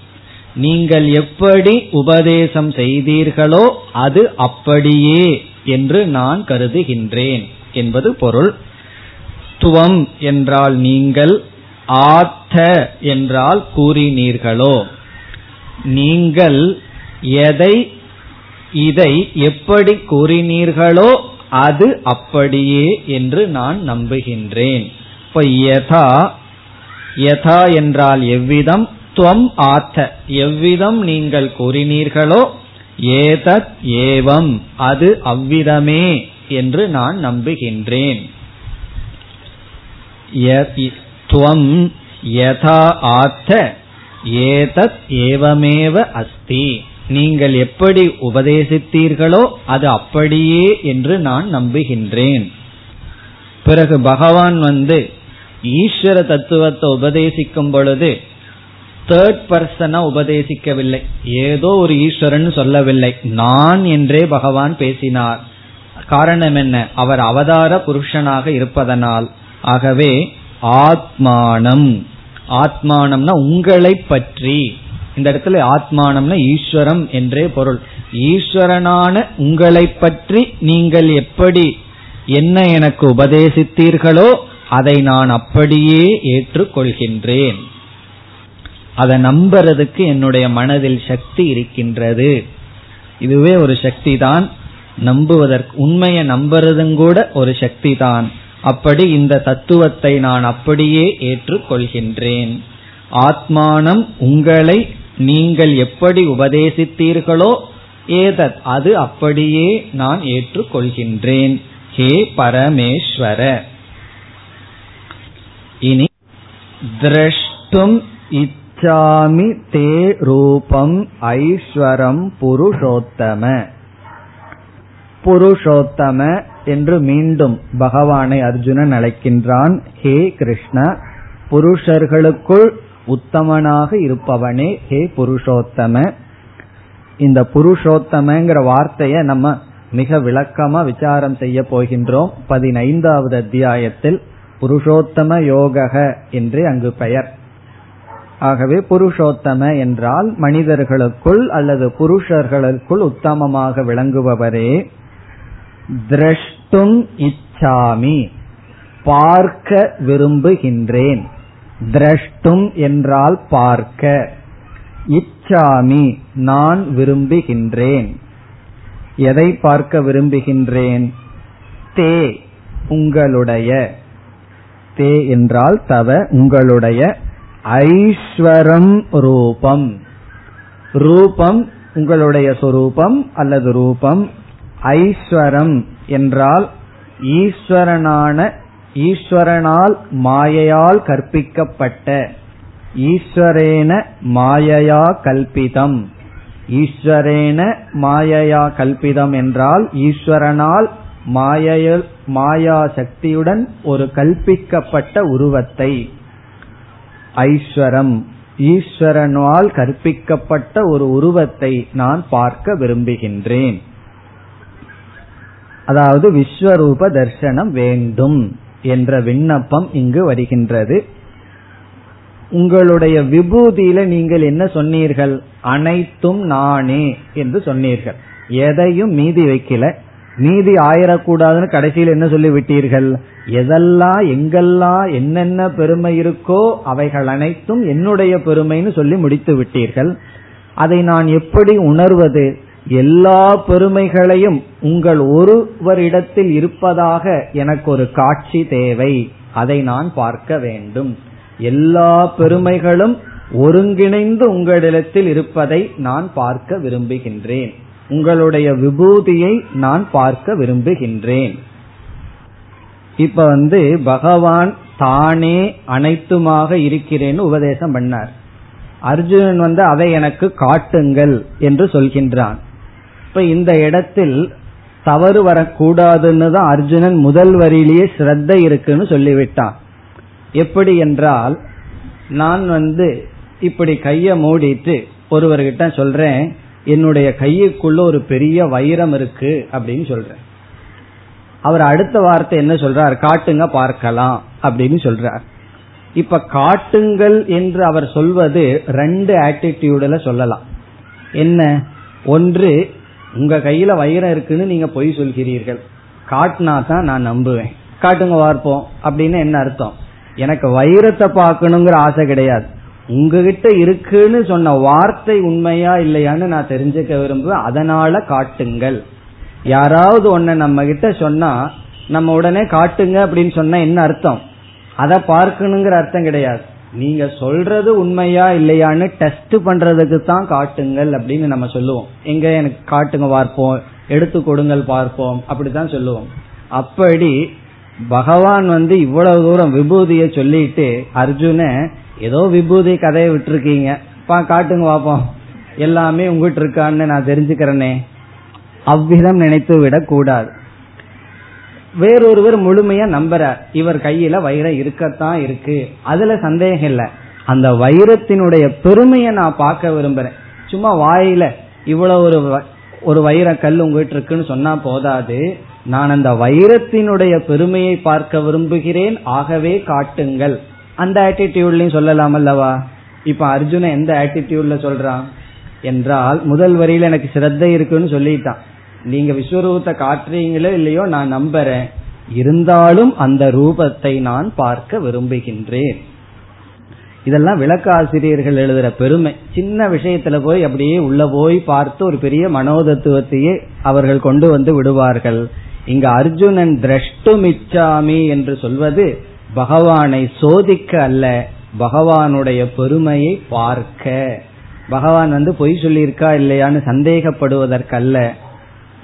நீங்கள் எப்படி உபதேசம் செய்தீர்களோ அது அப்படியே என்று நான் கருதுகின்றேன் என்பது பொருள். துவம் என்றால் நீங்கள் ஆத்த என்றால் கூறினீர்களோ. நீங்கள் எதை இதை எப்படி கூறினீர்களோ அது அப்படியே என்று நான் நம்புகின்றேன். இப்ப யதா யதா என்றால் எவ்விதம்? துவம் ஆத்த. எவ்விதம் நீங்கள் கூறினீர்களோ ஏதத் ஏவம். அது அவ்விதமே என்று நான் நம்புகின்றேன். துவம் யதா ஆத்த ஏதத் ஏவமேவ அஸ்தி. நீங்கள் எப்படி உபதேசித்தீர்களோ அது அப்படியே என்று நான் நம்புகின்றேன். பிறகு பகவான் வந்து ஈஸ்வர தத்துவத்தை உபதேசிக்கும் பொழுது தேர்ட் பர்சனா உபதேசிக்கவில்லை. ஏதோ ஒரு ஈஸ்வரன் சொல்லவில்லை. நான் என்றே பகவான் பேசினார். காரணம் என்ன? அவர் அவதார புருஷனாக இருப்பதனால். ஆகவே ஆத்மானம். ஆத்மானம்னா உங்களை பற்றி. இந்த இடத்துல ஆத்மானம்னா ஈஸ்வரம் என்றே பொருள். ஈஸ்வரனான உங்களை பற்றி நீங்கள் எப்படி என்ன எனக்கு உபதேசித்தீர்களோ அதை நான் அப்படியே ஏற்றுக்கொள்கின்றேன். அதை நம்புறதுக்கு என்னுடைய மனதில் சக்தி இருக்கின்றது. இதுவே ஒரு சக்தி தான் நம்புவதற்கு உண்மையை நம்புறதும் கூட ஒரு சக்தி தான் அப்படி இந்த தத்துவத்தை நான் அப்படியே ஏற்றுக்கொள்கின்றேன். ஆத்மானம் உங்களை நீங்கள் எப்படி உபதேசித்தீர்களோ ஏதத் அது அப்படியே நான் ஏற்றுக்கொள்கின்றேன். ஹே பரமேஸ்வர. இனி திரஷ்டும் இச்சாமி தே ரூபம் ஐஸ்வரம் புருஷோத்தம. புருஷோத்தம என்று மீண்டும் பகவானை அர்ஜுனன் அழைக்கின்றான். ஹே கிருஷ்ண புருஷர்களுக்குள் உத்தமனாக இருப்பவனே ஹே புருஷோத்தம. இந்த புருஷோத்தமங்கிற வார்த்தைய நம்ம மிக விளக்கமா விசாரம் செய்ய போகின்றோம். பதினைந்தாவது அத்தியாயத்தில் புருஷோத்தம யோக என்று அங்கு பெயர். ஆகவே புருஷோத்தம என்றால் மனிதர்களுக்குள் அல்லது புருஷர்களுக்குள் உத்தமமாக விளங்குபவரே. திரஷ்டும் இச்சாமி. பார்க்க விரும்புகின்றேன். திரஷ்டும் என்றால் பார்க்க. இச்சாமி நான் விரும்புகின்றேன். எதை பார்க்க விரும்புகின்றேன்? தே உங்களுடைய. தே என்றால் தவ உங்களுடைய. ஐஸ்வரம் ரூபம். ரூபம் உங்களுடைய சொரூபம் அல்லது ரூபம். ஐஸ்வரம் என்றால் ஈஸ்வரனான ஈஸ்வரனால் மாயையால் கற்பிக்கப்பட்ட. ஈஸ்வரேன மாயையா கல்பிதம். ஈஸ்வரேன மாயையா கல்பிதம் என்றால் ஈஸ்வரனால் மாயையில் மாயா சக்தியுடன் ஒரு கல்பிக்கப்பட்ட உருவத்தை. ஐஸ்வரம் ஈஸ்வரனால் கற்பிக்கப்பட்ட ஒரு உருவத்தை நான் பார்க்க விரும்புகின்றேன். அதாவது விஸ்வரூப தர்சனம் வேண்டும். என்ற விண்ணப்பம் இங்கு வருகின்றது. உங்களுடைய விபூதியில நீங்கள் என்ன சொன்னீர்கள்? அனைத்தும் நானே என்று சொன்னீர்கள். எதையும் மீதி வைக்கல. மீதி ஆயிரக்கூடாதுன்னு கடைசியில் என்ன சொல்லி விட்டீர்கள்? எதெல்லாம் எங்கெல்லாம் என்னென்ன பெருமை இருக்கோ அவைகள் அனைத்தும் என்னுடைய பெருமைன்னு சொல்லி முடித்து விட்டீர்கள். அதை நான் எப்படி உணர்வது? எல்லா பெருமைகளையும் உங்கள் ஒருவரிடத்தில் இருப்பதாக எனக்கு ஒரு காட்சி தேவை. அதை நான் பார்க்க வேண்டும். எல்லா பெருமைகளும் ஒருங்கிணைந்து உங்களிடத்தில் இருப்பதை நான் பார்க்க விரும்புகின்றேன். உங்களுடைய விபூதியை நான் பார்க்க விரும்புகின்றேன். இப்ப வந்து பகவான் தானே அனைத்துமாக இருக்கிறேன்னு உபதேசம் பண்ணார். அர்ஜுனன் வந்து அதை எனக்கு காட்டுங்கள் என்று சொல்கின்றான். இப்ப இந்த இடத்தில் தவறு வரக்கூடாதுன்னு தான் அர்ஜுனன் முதல் வரியிலேயே ஸ்ரத்த இருக்குன்னு சொல்லிவிட்டான் எப்படி என்றால் நான் வந்து இப்படி கைய மூடிட்டு ஒருவர்கிட்ட சொல்றேன் என்னுடைய கையுக்குள்ள ஒரு பெரிய வைரம் இருக்கு அப்படின்னு சொல்றேன். அவர் அடுத்த வார்த்தை என்ன சொல்றார்? காட்டுங்க பார்க்கலாம் அப்படின்னு சொல்றார். இப்ப காட்டுங்கள் என்று அவர் சொல்வது ரெண்டு ஆட்டிடியூட்ல சொல்லலாம். என்ன? ஒன்று உங்க கையில வைரம் இருக்குன்னு நீங்க பொய் சொல்கிறீர்கள். காட்டினா தான் நான் நம்புவேன். காட்டுங்க பார்ப்போம். அப்படின்னு என்ன அர்த்தம்? எனக்கு வைரத்தை பார்க்கணுங்கிற ஆசை கிடையாது. உங்ககிட்ட இருக்குன்னு சொன்ன வார்த்தை உண்மையா இல்லையான்னு நான் தெரிஞ்சுக்க விரும்புவேன். அதனால காட்டுங்கள். யாராவது ஒன்ன நம்ம கிட்ட சொன்னா நம்ம உடனே காட்டுங்க அப்படின்னு சொன்னா என்ன அர்த்தம்? அதை பார்க்கணுங்கிற அர்த்தம் கிடையாது. நீங்க சொல்றது உண்மையா இல்லையான்னு டெஸ்ட் பண்றதுக்கு தான் காட்டுங்கள் அப்படின்னு நம்ம சொல்லுவோம். எங்க எனக்கு காட்டுங்க பார்ப்போம் எடுத்து கொடுங்கள் பார்ப்போம் அப்படித்தான் சொல்லுவோம். அப்படி பகவான் வந்து இவ்வளவு தூரம் விபூதிய சொல்லிட்டு அர்ஜுன ஏதோ விபூதி கதையை விட்டுருக்கீங்க. பா காட்டுங்க பார்ப்போம். எல்லாமே உங்ககிட்ட இருக்கான்னு நான் தெரிஞ்சுக்கிறேனே. அவ்விதம் நினைத்து விடக்கூடாது வேறொருவர் முழுமையா நம்புறார். இவர் கையில வைரம் இருக்கத்தான் இருக்கு. அதுல சந்தேகம் இல்ல. அந்த வைரத்தினுடைய பெருமையை நான் பார்க்க விரும்புறேன். சும்மா வாயில இவ்வளவு ஒரு ஒரு வைர கல் உங்ககிட்ட இருக்குன்னு சொன்னா போதாது. நான் அந்த வைரத்தினுடைய பெருமையை பார்க்க விரும்புகிறேன். ஆகவே காட்டுங்கள். அந்த ஆட்டிடியூட்லயும் சொல்லலாம் அல்லவா? இப்ப அர்ஜுன எந்த ஆட்டிடியூட்ல சொல்றான்? என்றால் முதல் வரியில எனக்கு சிரத்தை இருக்குன்னு சொல்லிட்டான். நீங்க விஸ்வரூபத்தை காட்டுறீங்களோ இல்லையோ நான் நம்புறேன். இருந்தாலும் அந்த ரூபத்தை நான் பார்க்க விரும்புகின்றேன். இதெல்லாம் விளக்காசிரியர்கள் எழுதுற பெருமை. சின்ன விஷயத்துல போய் அப்படியே உள்ள போய் பார்த்து ஒரு பெரிய மனோதத்துவத்தையே அவர்கள் கொண்டு வந்து விடுவார்கள். இங்க அர்ஜுனன் திரஷ்டுமிச்சாமி என்று சொல்வது பகவானை சோதிக்க அல்ல பகவானுடைய பெருமையை பார்க்க. பகவான் வந்து பொய் சொல்லியிருக்கா இல்லையான்னு சந்தேகப்படுவதற்கல்ல.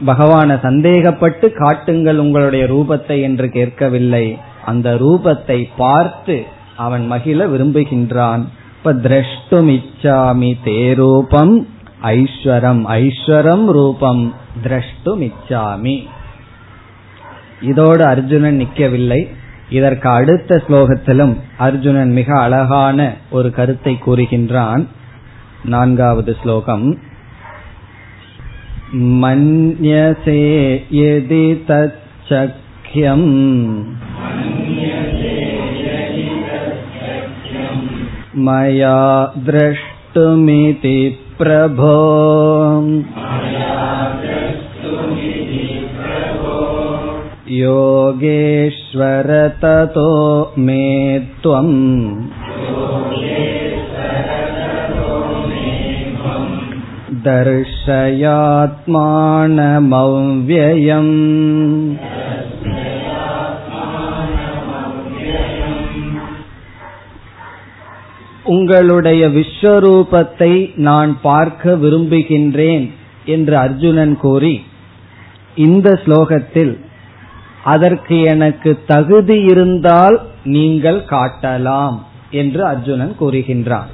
பகவான சந்தேகப்பட்டு காட்டுங்கள் உங்களுடைய ரூபத்தை என்று கேட்கவில்லை. அந்த ரூபத்தை பார்த்து அவன் மகிழ விரும்புகின்றான். இப்ப திரஷ்டும் இச்சாமி தேரூபம் ஐஸ்வரம் ஐஸ்வரம் ரூபம் திரஷ்டும் இச்சாமி இதோடு அர்ஜுனன் நிற்கவில்லை. இதற்கு அடுத்த ஸ்லோகத்திலும் அர்ஜுனன் மிக அழகான ஒரு கருத்தை கூறுகின்றான். நான்காவது ஸ்லோகம். मन्यसे यदि तच्चख्यम् मया द्रष्टुमिति प्रभो योगेश्वर ततो मे त्वम् दर्शयात्मानमव्ययम् உங்களுடைய விஸ்வரூபத்தை நான் பார்க்க விரும்புகின்றேன் என்று அர்ஜுனன் கூறி இந்த ஸ்லோகத்தில் அதற்கு எனக்கு தகுதி இருந்தால் நீங்கள் காட்டலாம் என்று அர்ஜுனன் கூறுகின்றான்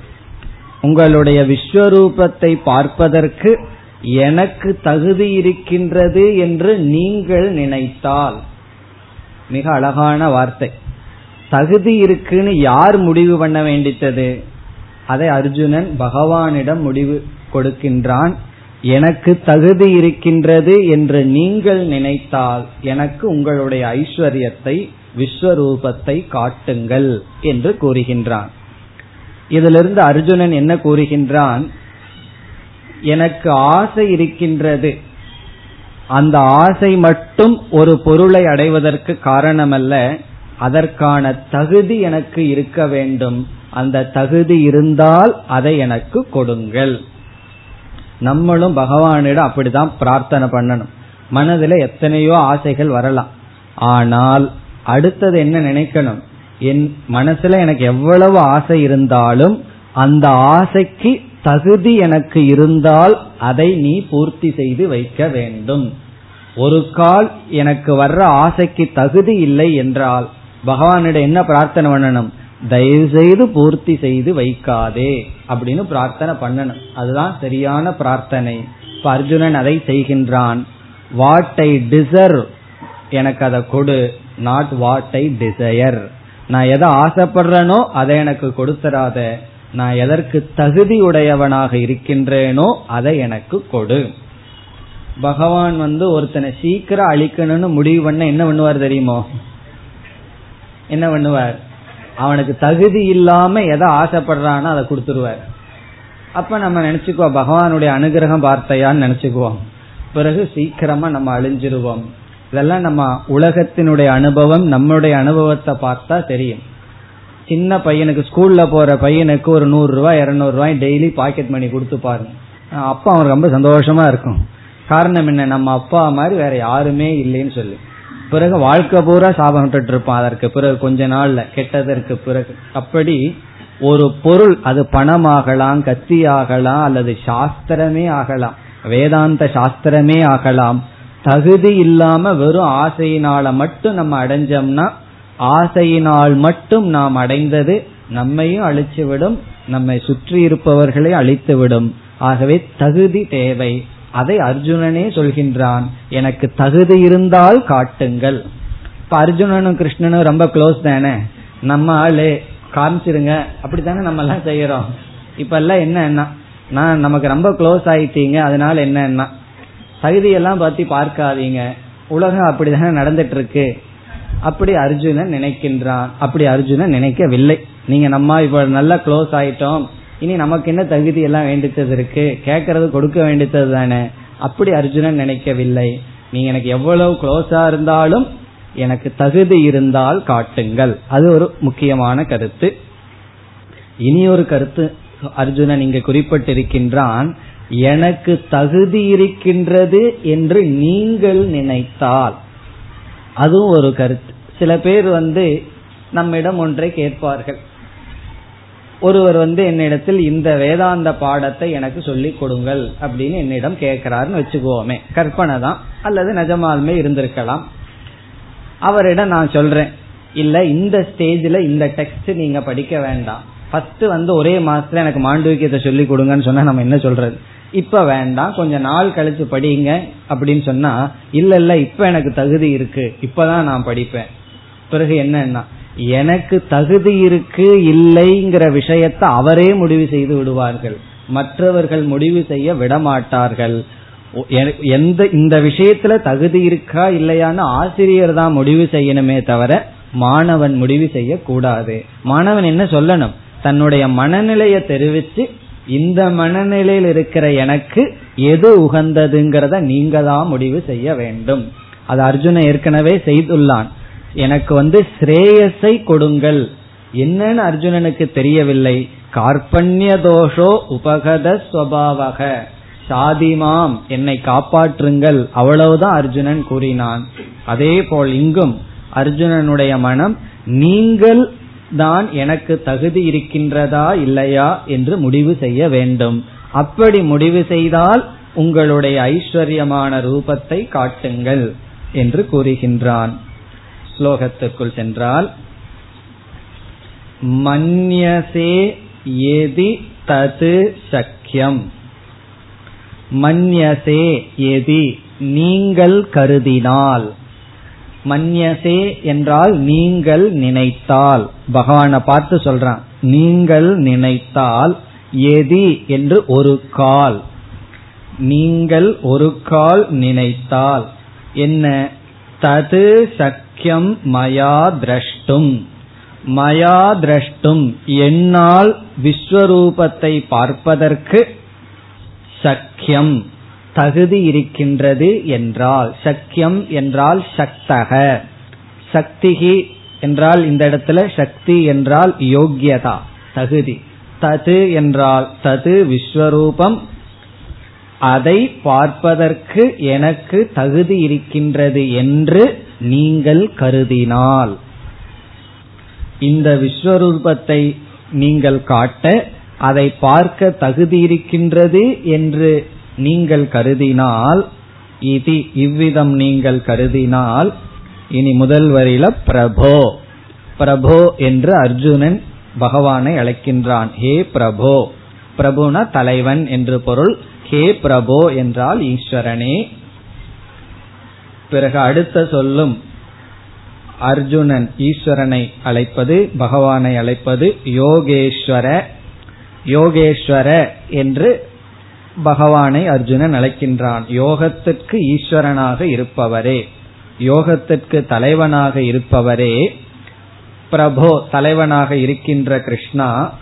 உங்களுடைய விஸ்வரூபத்தை பார்ப்பதற்கு எனக்கு தகுதி இருக்கின்றது என்று நீங்கள் நினைத்தால். மிக அழகான வார்த்தை. தகுதி இருக்குன்னு யார் முடிவு பண்ண வேண்டித்தது? அதை அர்ஜுனன் பகவானிடம் முடிவு கொடுக்கின்றான். எனக்கு தகுதி இருக்கின்றது என்று நீங்கள் நினைத்தால் எனக்கு உங்களுடைய ஐஸ்வர்யத்தை விஸ்வரூபத்தை காட்டுங்கள் என்று கூறுகின்றான். இதிலிருந்து அர்ஜுனன் என்ன கூறுகின்றான்? எனக்கு ஆசை இருக்கின்றது. அந்த ஆசை மட்டும் ஒரு பொருளை அடைவதற்கு காரணமல்ல. அதற்கான தகுதி எனக்கு இருக்க வேண்டும். அந்த தகுதி இருந்தால் அதை எனக்கு கொடுங்கள். நம்மளும் பகவானிடம் அப்படிதான் பிரார்த்தனை பண்ணணும். மனதில் எத்தனையோ ஆசைகள் வரலாம். ஆனால் அடுத்தது என்ன நினைக்கணும்? என் மனசுல எனக்கு எவ்வளவு ஆசை இருந்தாலும் அந்த ஆசைக்கு தகுதி எனக்கு இருந்தால் அதை நீ பூர்த்தி செய்து வைக்க வேண்டும். ஒரு கால் எனக்கு வர்ற ஆசைக்கு தகுதி இல்லை என்றால் பகவானிடம் என்ன பிரார்த்தனை பண்ணணும்? தயவு செய்து பூர்த்தி செய்து வைக்காதே அப்படின்னு பிரார்த்தனை பண்ணணும். அதுதான் சரியான பிரார்த்தனை. இப்ப அர்ஜுனன் அதை செய்கின்றான். வாட் ஐ டிசர்வ் எனக்கு அதை கொடு. நாட் வாட் ஐ டிசையர் நான் எதை ஆசைப்படுறேனோ அதை எனக்கு கொடுத்துடாத நான் எதற்கு தகுதியுடையவனாக இருக்கின்றேனோ அதை எனக்கு கொடு. பகவான் வந்து ஒருத்தனை சீக்கிரம் அழிக்கணும்னு முடிவு பண்ண என்ன பண்ணுவார் தெரியுமோ? என்ன பண்ணுவார்? அவனுக்கு தகுதி இல்லாம எதை ஆசைப்படுறானோ அதை கொடுத்துருவார். அப்ப நம்ம நினைச்சுக்குவோம் பகவானுடைய அனுகிரகம் பார்த்தையான்னு நினைச்சுக்குவோம். பிறகு சீக்கிரமா நம்ம அழிஞ்சிருவோம். இதெல்லாம் நம்ம உலகத்தினுடைய அனுபவம் நம்முடைய அனுபவத்தை பார்த்தா தெரியும். சின்ன பையனுக்கு ஸ்கூல்ல போற பையனுக்கு ஒரு நூறு ரூபாய் இருநூறு ரூபாய் டெய்லி பாக்கெட் மணி கொடுத்து பாருங்க. அப்பா அவன் ரொம்ப சந்தோஷமா இருக்கும். காரணம் என்ன? நம்ம அப்பா மாதிரி வேற யாருமே இல்லைன்னு சொல்லி. பிறகு வாழ்க்கை பூரா சாபம் இருப்பான் அதற்கு பிறகு கொஞ்ச நாள்ல கெட்டதற்கு பிறகு. அப்படி ஒரு பொருள் அது பணமாகலாம் கத்தி ஆகலாம் அல்லது சாஸ்திரமே ஆகலாம். வேதாந்த சாஸ்திரமே ஆகலாம். தகுதி இல்லாம வெறும் ஆசையினால மட்டும் நம்ம அடைஞ்சோம்னா ஆசையினால் மட்டும் நாம் அடைந்தது நம்மையும் அழிச்சுவிடும் நம்மை சுற்றி இருப்பவர்களை அழித்துவிடும். ஆகவே தகுதி தேவை. அதை அர்ஜுனனே சொல்கின்றான். எனக்கு தகுதி இருந்தால் காட்டுங்கள். இப்ப அர்ஜுனனும் கிருஷ்ணனும் ரொம்ப க்ளோஸ் தானே? நம்ம ஆளு காமிச்சிருங்க. அப்படித்தானே நம்ம எல்லாம் செய்யறோம். இப்ப எல்லாம் என்ன நான் நமக்கு ரொம்ப க்ளோஸ் ஆயிட்டீங்க அதனால என்ன தகுதியெல்லாம் பத்தி பார்க்காதீங்க. உலகம் அப்படிதானே நடந்துட்டு இருக்கு அப்படி அர்ஜுனன் நினைக்கின்றான். அப்படி அர்ஜுனன் நினைக்கவில்லை. நீங்க நம்ம இப்ப நல்லா க்ளோஸ் ஆயிட்டோம். இனி நமக்கு என்ன தகுதி எல்லாம் வேண்டித்தது இருக்கு? கேட்கறது கொடுக்க வேண்டியது தானே. அப்படி அர்ஜுனன் நினைக்கவில்லை. நீங்க எனக்கு எவ்வளவு க்ளோஸா இருந்தாலும் எனக்கு தகுதி இருந்தால் காட்டுங்கள். அது ஒரு முக்கியமான கருத்து. இனி ஒரு கருத்து. அர்ஜுனன் இங்கு குறிப்பிட்டிருக்கின்றான். எனக்கு தகுதி இருக்கின்றது என்று நீங்கள் நினைத்தால். அதுவும் ஒரு கருத்து. சில பேர் வந்து நம்மிடம் ஒன்றை கேட்பார்கள். ஒருவர் வந்து என்னிடத்தில் இந்த வேதாந்த பாடத்தை எனக்கு சொல்லிக் கொடுங்கள் அப்படின்னு என்னிடம் கேட்கிறாருன்னு வச்சுக்குவோமே. கற்பனை தான். அல்லது நிஜமாலுமே இருந்திருக்கலாம். அவரிடம் நான் சொல்றேன். இல்ல இந்த ஸ்டேஜில் இந்த டெக்ஸ்ட் நீங்க படிக்க வேண்டாம். ஃபர்ஸ்ட் வந்து ஒரே மாசத்துல எனக்கு மாண்டவிக்கியத்தை சொல்லி கொடுங்கன்னு சொன்னா நம்ம என்ன சொல்றது? இப்ப வேண்டாம் கொஞ்ச நாள் கழிச்சு படிங்க அப்படின்னு சொன்னா இல்ல இல்ல இப்ப எனக்கு தகுதி இருக்கு இப்பதான் நான் படிப்பேன். பிறகு என்னன்னா எனக்கு தகுதி இருக்கு இல்லைங்கிற விஷயத்த அவரே முடிவு செய்து விடுவார்கள். மற்றவர்கள் முடிவு செய்ய விடமாட்டார்கள். எந்த இந்த விஷயத்துல தகுதி இருக்கா இல்லையான்னு ஆசிரியர் தான் முடிவு செய்யணுமே தவிர மாணவன் முடிவு செய்யக்கூடாது. மாணவன் என்ன சொல்லணும்? தன்னுடைய மனநிலையை தெரிவித்து இந்த மனநிலையில் இருக்கிற எனக்கு எது உகந்ததுங்கிறத நீங்க தான் முடிவு செய்ய வேண்டும். அது அர்ஜுன ஏற்கனவே செய்துள்ளான். எனக்கு வந்து ஸ்ரேயஸை கொடுங்கள். என்னன்னு அர்ஜுனனுக்கு தெரியவில்லை. கார்பண்ய தோஷோ உபகத ஸ்வபாவக. சாதிமாம் என்னை காப்பாற்றுங்கள். அவ்வளவுதான் அர்ஜுனன் கூறினான். அதே போல் இங்கும் அர்ஜுனனுடைய மனம் நீங்கள் தான் எனக்கு தகுதி இருக்கின்றதா இல்லையா என்று முடிவு செய்ய வேண்டும். அப்படி முடிவு செய்தால் உங்களுடைய ஐஸ்வர்யமான ரூபத்தை காட்டுங்கள் என்று கூறுகின்றான். ஸ்லோகத்துக்குள் சென்றால் மன்யசே எதி தது சக்கியம். மன்யசே எதி நீங்கள் கருதினால். மன்யசே என்றால் நீங்கள் நினைத்தால். பகவானை பார்த்து சொல்றான் நீங்கள் நினைத்தால் எதி என்று ஒரு கால். நீங்கள் ஒரு கால் நினைத்தால் என்ன? தது சக்கியம் மயா திரஷ்டும். மயா திரஷ்டும் என்னால் விஸ்வரூபத்தை பார்ப்பதற்கு சக்கியம். தகுதி இருக்கின்றது என்றால் சக்கியம் என்றால் சக்தக. சக்திகி என்றால் இந்த இடத்துல சக்தி என்றால் யோக்கியதா தகுதி. தது என்றால் தது விஸ்வரூபம். அதை பார்ப்பதற்கு எனக்கு தகுதி இருக்கின்றது என்று நீங்கள் கருதினால். இந்த விஸ்வரூபத்தை நீங்கள் காட்ட அதை பார்க்க தகுதி இருக்கின்றது என்று நீங்கள் கருதினால் இது இவ்விதம் நீங்கள் கருதினால் இனி முதல் வரியில பிரபோ. பிரபோ என்று அர்ஜுனன் பகவானை அழைக்கின்றான். ஹே பிரபோ. பிரபுனா தலைவன் என்று பொருள். ஹே பிரபோ என்றால் ஈஸ்வரனே. பிறகு அடுத்த சொல்லும் அர்ஜுனன் ஈஸ்வரனை அழைப்பது பகவானை அழைப்பது யோகேஸ்வர யோகேஸ்வர என்று பகவானை அர்ஜுனன் அழைக்கின்றான். யோகத்திற்கு ஈஸ்வரனாக இருப்பவரே. யோகத்திற்கு தலைவனாக இருப்பவரே. பிரபோ தலைவனாக இருக்கின்ற கிருஷ்ணா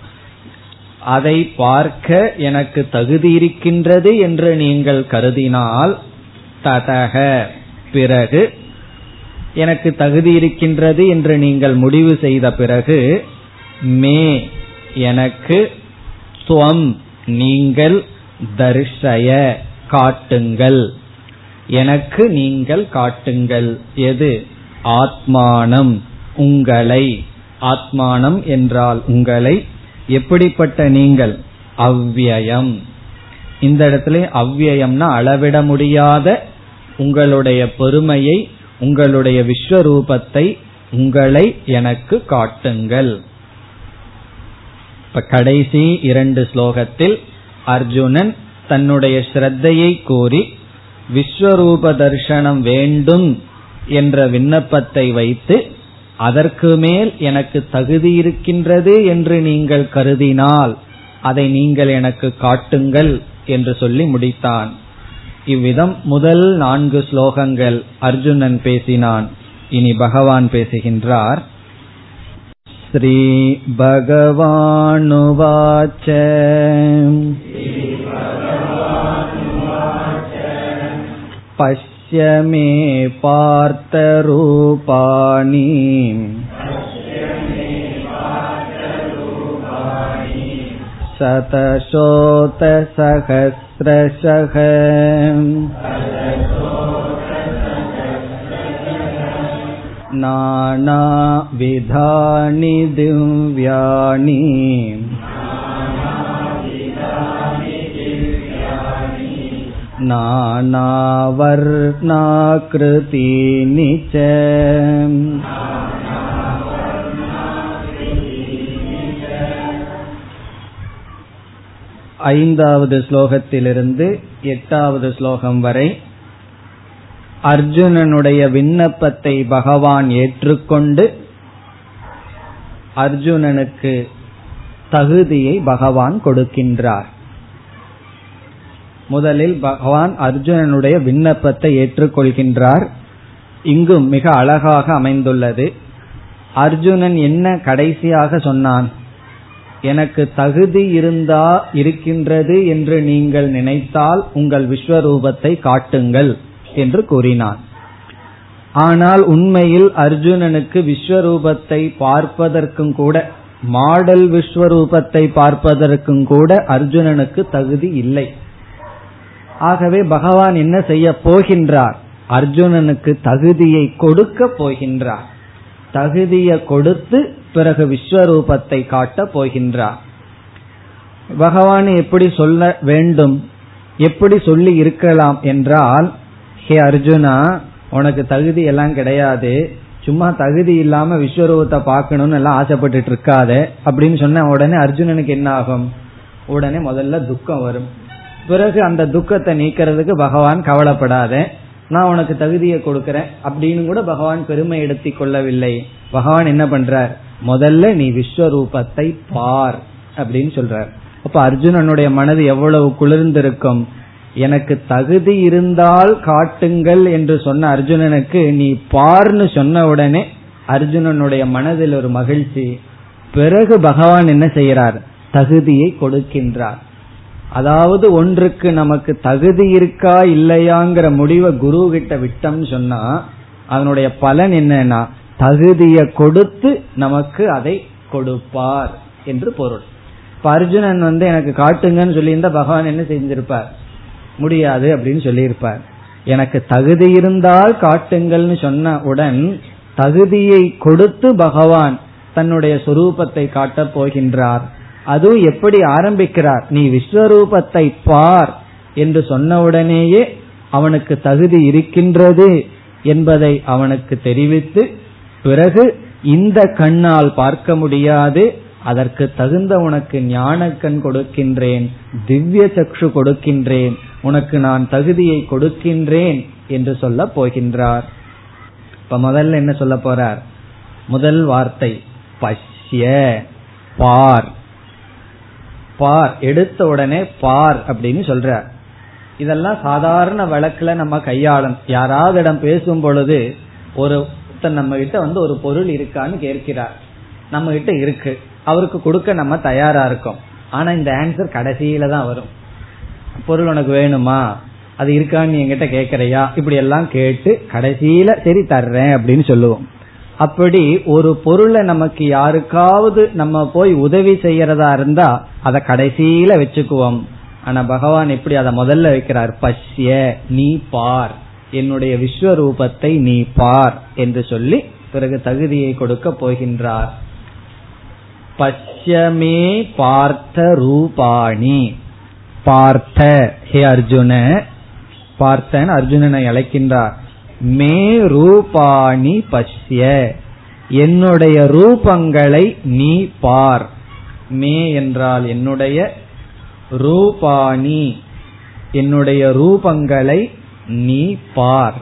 அதை பார்க்க எனக்கு தகுதி இருக்கின்றது என்று நீங்கள் கருதினால் ததக. பிறகு எனக்கு தகுதி இருக்கின்றது என்று நீங்கள் முடிவு செய்த பிறகு மே எனக்கு துவம் நீங்கள் தர்ஷய காட்டுங்கள். எனக்கு நீங்கள் காட்டுங்கள். எது? ஆத்மானம். உங்களை. ஆத்மானம் என்றால் உங்களை. எப்படிப்பட்ட நீங்கள்? அவ்வியம். இந்த இடத்துல அவ்வியம்னா அளவிட முடியாத உங்களுடைய பெருமையை உங்களுடைய விஸ்வரூபத்தை உங்களை எனக்கு காட்டுங்கள். இப்ப கடைசி இரண்டு ஸ்லோகத்தில் அர்ஜுனன் தன்னுடைய ஸ்ரத்தையை கோரி விஸ்வரூப தர்சனம் வேண்டும் என்ற விண்ணப்பத்தை வைத்து அதற்கு மேல் எனக்கு தகுதி இருக்கின்றது என்று நீங்கள் கருதினால் அதை நீங்கள் எனக்கு காட்டுங்கள் என்று சொல்லி முடித்தான். இவ்விதம் முதல் நான்கு ஸ்லோகங்கள் அர்ஜுனன் பேசினான். இனி பகவான் பேசுகின்றார். श्रीभगवानुवाच पश्य मे पार्थरूपाणि शतशोतसहस्रशः नानाविधानि दिव्यानि नानावर्णाकृतीनि च ஐந்தாவது ஸ்லோகத்திலிருந்து எட்டாவது ஸ்லோகம் வரை அர்ஜுனனுடைய விண்ணப்பத்தை பகவான் ஏற்றுக்கொண்டு அர்ஜுனனுக்கு தகுதியை பகவான் கொடுக்கின்றார். முதலில் பகவான் அர்ஜுனனுடைய விண்ணப்பத்தை ஏற்றுக்கொள்கின்றார். இங்கும் மிக அழகாக அமைந்துள்ளது. அர்ஜுனன் என்ன கடைசியாக சொன்னான்? எனக்கு தகுதி இருந்தா இருக்கின்றது என்று நீங்கள் நினைத்தால் உங்கள் விஸ்வரூபத்தை காட்டுங்கள். என்று கூறினான் ஆனால் உண்மையில் அர்ஜுனனுக்கு விஸ்வரூபத்தை பார்ப்பதற்கும் கூட மாடல் விஸ்வரூபத்தை பார்ப்பதற்கும் கூட அர்ஜுனனுக்கு தகுதி இல்லை. ஆகவே பகவான் என்ன செய்ய போகின்றார்? அர்ஜுனனுக்கு தகுதியை கொடுக்க போகின்றார். தகுதியை கொடுத்து பிறகு விஸ்வரூபத்தை காட்ட போகின்றார். பகவான் எப்படி சொல்ல வேண்டும்? எப்படி சொல்லி இருக்கலாம் என்றால் ஹே அர்ஜுனா உனக்கு தகுதி எல்லாம் கிடையாது. சும்மா தகுதி இல்லாம விஸ்வரூபத்தை பார்க்கணும்னு எல்லாம் ஆசைப்பட்டுட்டு இருக்காத. அப்படின்னு சொன்ன உடனே அர்ஜுனனுக்கு என்ன ஆகும்? உடனே முதல்ல துக்கம் வரும். பிறகு அந்த துக்கத்தை நீக்கிறதுக்கு பகவான் கவலைப்படாத. நான் உனக்கு தகுதியை கொடுக்கறேன் அப்படின்னு கூட பகவான் பெருமை எடுத்தி கொள்ளவில்லை. பகவான் என்ன பண்றார்? முதல்ல நீ விஸ்வரூபத்தை பார் அப்படின்னு சொல்றார். அப்ப அர்ஜுனனுடைய மனது எவ்வளவு குளிர்ந்திருக்கும்? எனக்கு தகுதி இருந்தால் காட்டுங்கள் என்று சொன்ன அர்ஜுனனுக்கு நீ பார்னு சொன்ன உடனே அர்ஜுனனுடைய மனதில் ஒரு மகிழ்ச்சி. பிறகு பகவான் என்ன செய்யறார் தகுதியை கொடுக்கின்றார். அதாவது ஒன்றுக்கு நமக்கு தகுதி இருக்கா இல்லையாங்கிற முடிவை குரு கிட்ட விட்டம் சொன்னா அதனுடைய பலன் என்னன்னா தகுதியை கொடுத்து நமக்கு அதை கொடுப்பார் என்று பொருள். இப்ப அர்ஜுனன் வந்து எனக்கு காட்டுங்கன்னு சொல்லியிருந்தா பகவான் என்ன செஞ்சிருப்பார்? முடியாது அப்படின்னு சொல்லியிருப்பார். எனக்கு தகுதி இருந்தால் காட்டுங்கள்னு சொன்ன உடன் தகுதியை கொடுத்து பகவான் தன்னுடைய சொரூபத்தை காட்டப் போகின்றார். அதுவும் எப்படி ஆரம்பிக்கிறார்? நீ விஸ்வரூபத்தை பார் என்று சொன்னவுடனேயே அவனுக்கு தகுதி இருக்கின்றது என்பதை அவனுக்கு தெரிவித்து பிறகு இந்த கண்ணால் பார்க்க முடியாது அதற்கு தகுந்த உனக்கு ஞானக்கண் கொடுக்கின்றேன் திவ்ய சக்ஷு கொடுக்கின்றேன் உனக்கு நான் தகுதியை கொடுக்கின்றேன் என்று சொல்ல போகின்றார். இப்ப முதல்ல என்ன சொல்ல போறார்? முதல் வார்த்தை பஷ்ய பார். பார் எடுத்த உடனே பார் அப்படின்னு சொல்றார். இதெல்லாம் சாதாரண வழக்குல நம்ம கையாளும் யாராவது இடம் பேசும் பொழுது ஒரு நம்ம கிட்ட வந்து ஒரு பொருள் இருக்கான்னு கேட்கிறார். நம்ம கிட்ட இருக்கு. அவருக்கு கொடுக்க நம்ம தயாரா இருக்கோம். ஆனா இந்த ஆன்சர் கடைசியில தான் வரும். பொருள் உனக்கு வேணுமா? அது இருக்கான்னு என்கிட்ட கேக்குறையா இப்படி எல்லாம் கேட்டு கடைசியில சரி தர்றேன் அப்படின்னு சொல்லுவோம். அப்படி ஒரு பொருளை நமக்கு யாருக்காவது நம்ம போய் உதவி செய்யறதா இருந்தா அதை கடைசியில வச்சுக்குவோம். ஆனா பகவான் எப்படி அதை முதல்ல வைக்கிறார். பஷ்ய நீ பார். என்னுடைய விஸ்வரூபத்தை நீ பார் என்று சொல்லி பிறகு தகுதியை கொடுக்க போகின்றார். பஷ்யமே பார்த்த ரூபாணி. பார்த்த ஹே அர்ஜுன பார்த்தன் அர்ஜுனனை அழைக்கின்றார். மே ரூபாணி பஷ்ய என்னுடைய ரூபங்களை நீ பார். மே என்றால் என்னுடைய ரூபாணி என்னுடைய ரூபங்களை நீ பார்.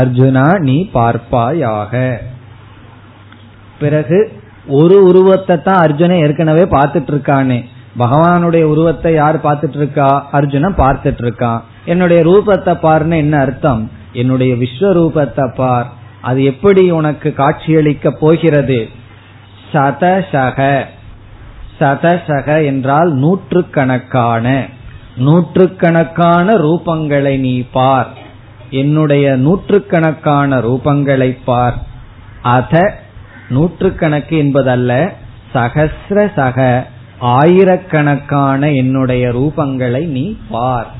அர்ஜுனா நீ பார்ப்பாயாக. பிறகு ஒரு உருவத்தை தான் அர்ஜுனன் ஏற்கனவே பார்த்துட்டு இருக்கானே. பகவானுடைய உருவத்தை யார் பார்த்துட்டு இருக்கா அர்ஜுனன் பார்த்துட்டு இருக்கான் என்னுடைய ரூபத்தை பார்னு என்ன அர்த்தம்? என்னுடைய விஸ்வரூபத்தை பார். அது எப்படி உனக்கு காட்சியளிக்க போகிறது? சதசக. சதசக என்றால் நூற்றுக்கணக்கான. நூற்றுக்கணக்கான ரூபங்களை நீ பார். என்னுடைய நூற்றுக்கணக்கான ரூபங்களை பார். அத நூற்றுக்கணக்கு என்பதல்ல சகசிர சக ஆயிரக்கணக்கான என்னுடைய ரூபங்களை நீ பார்.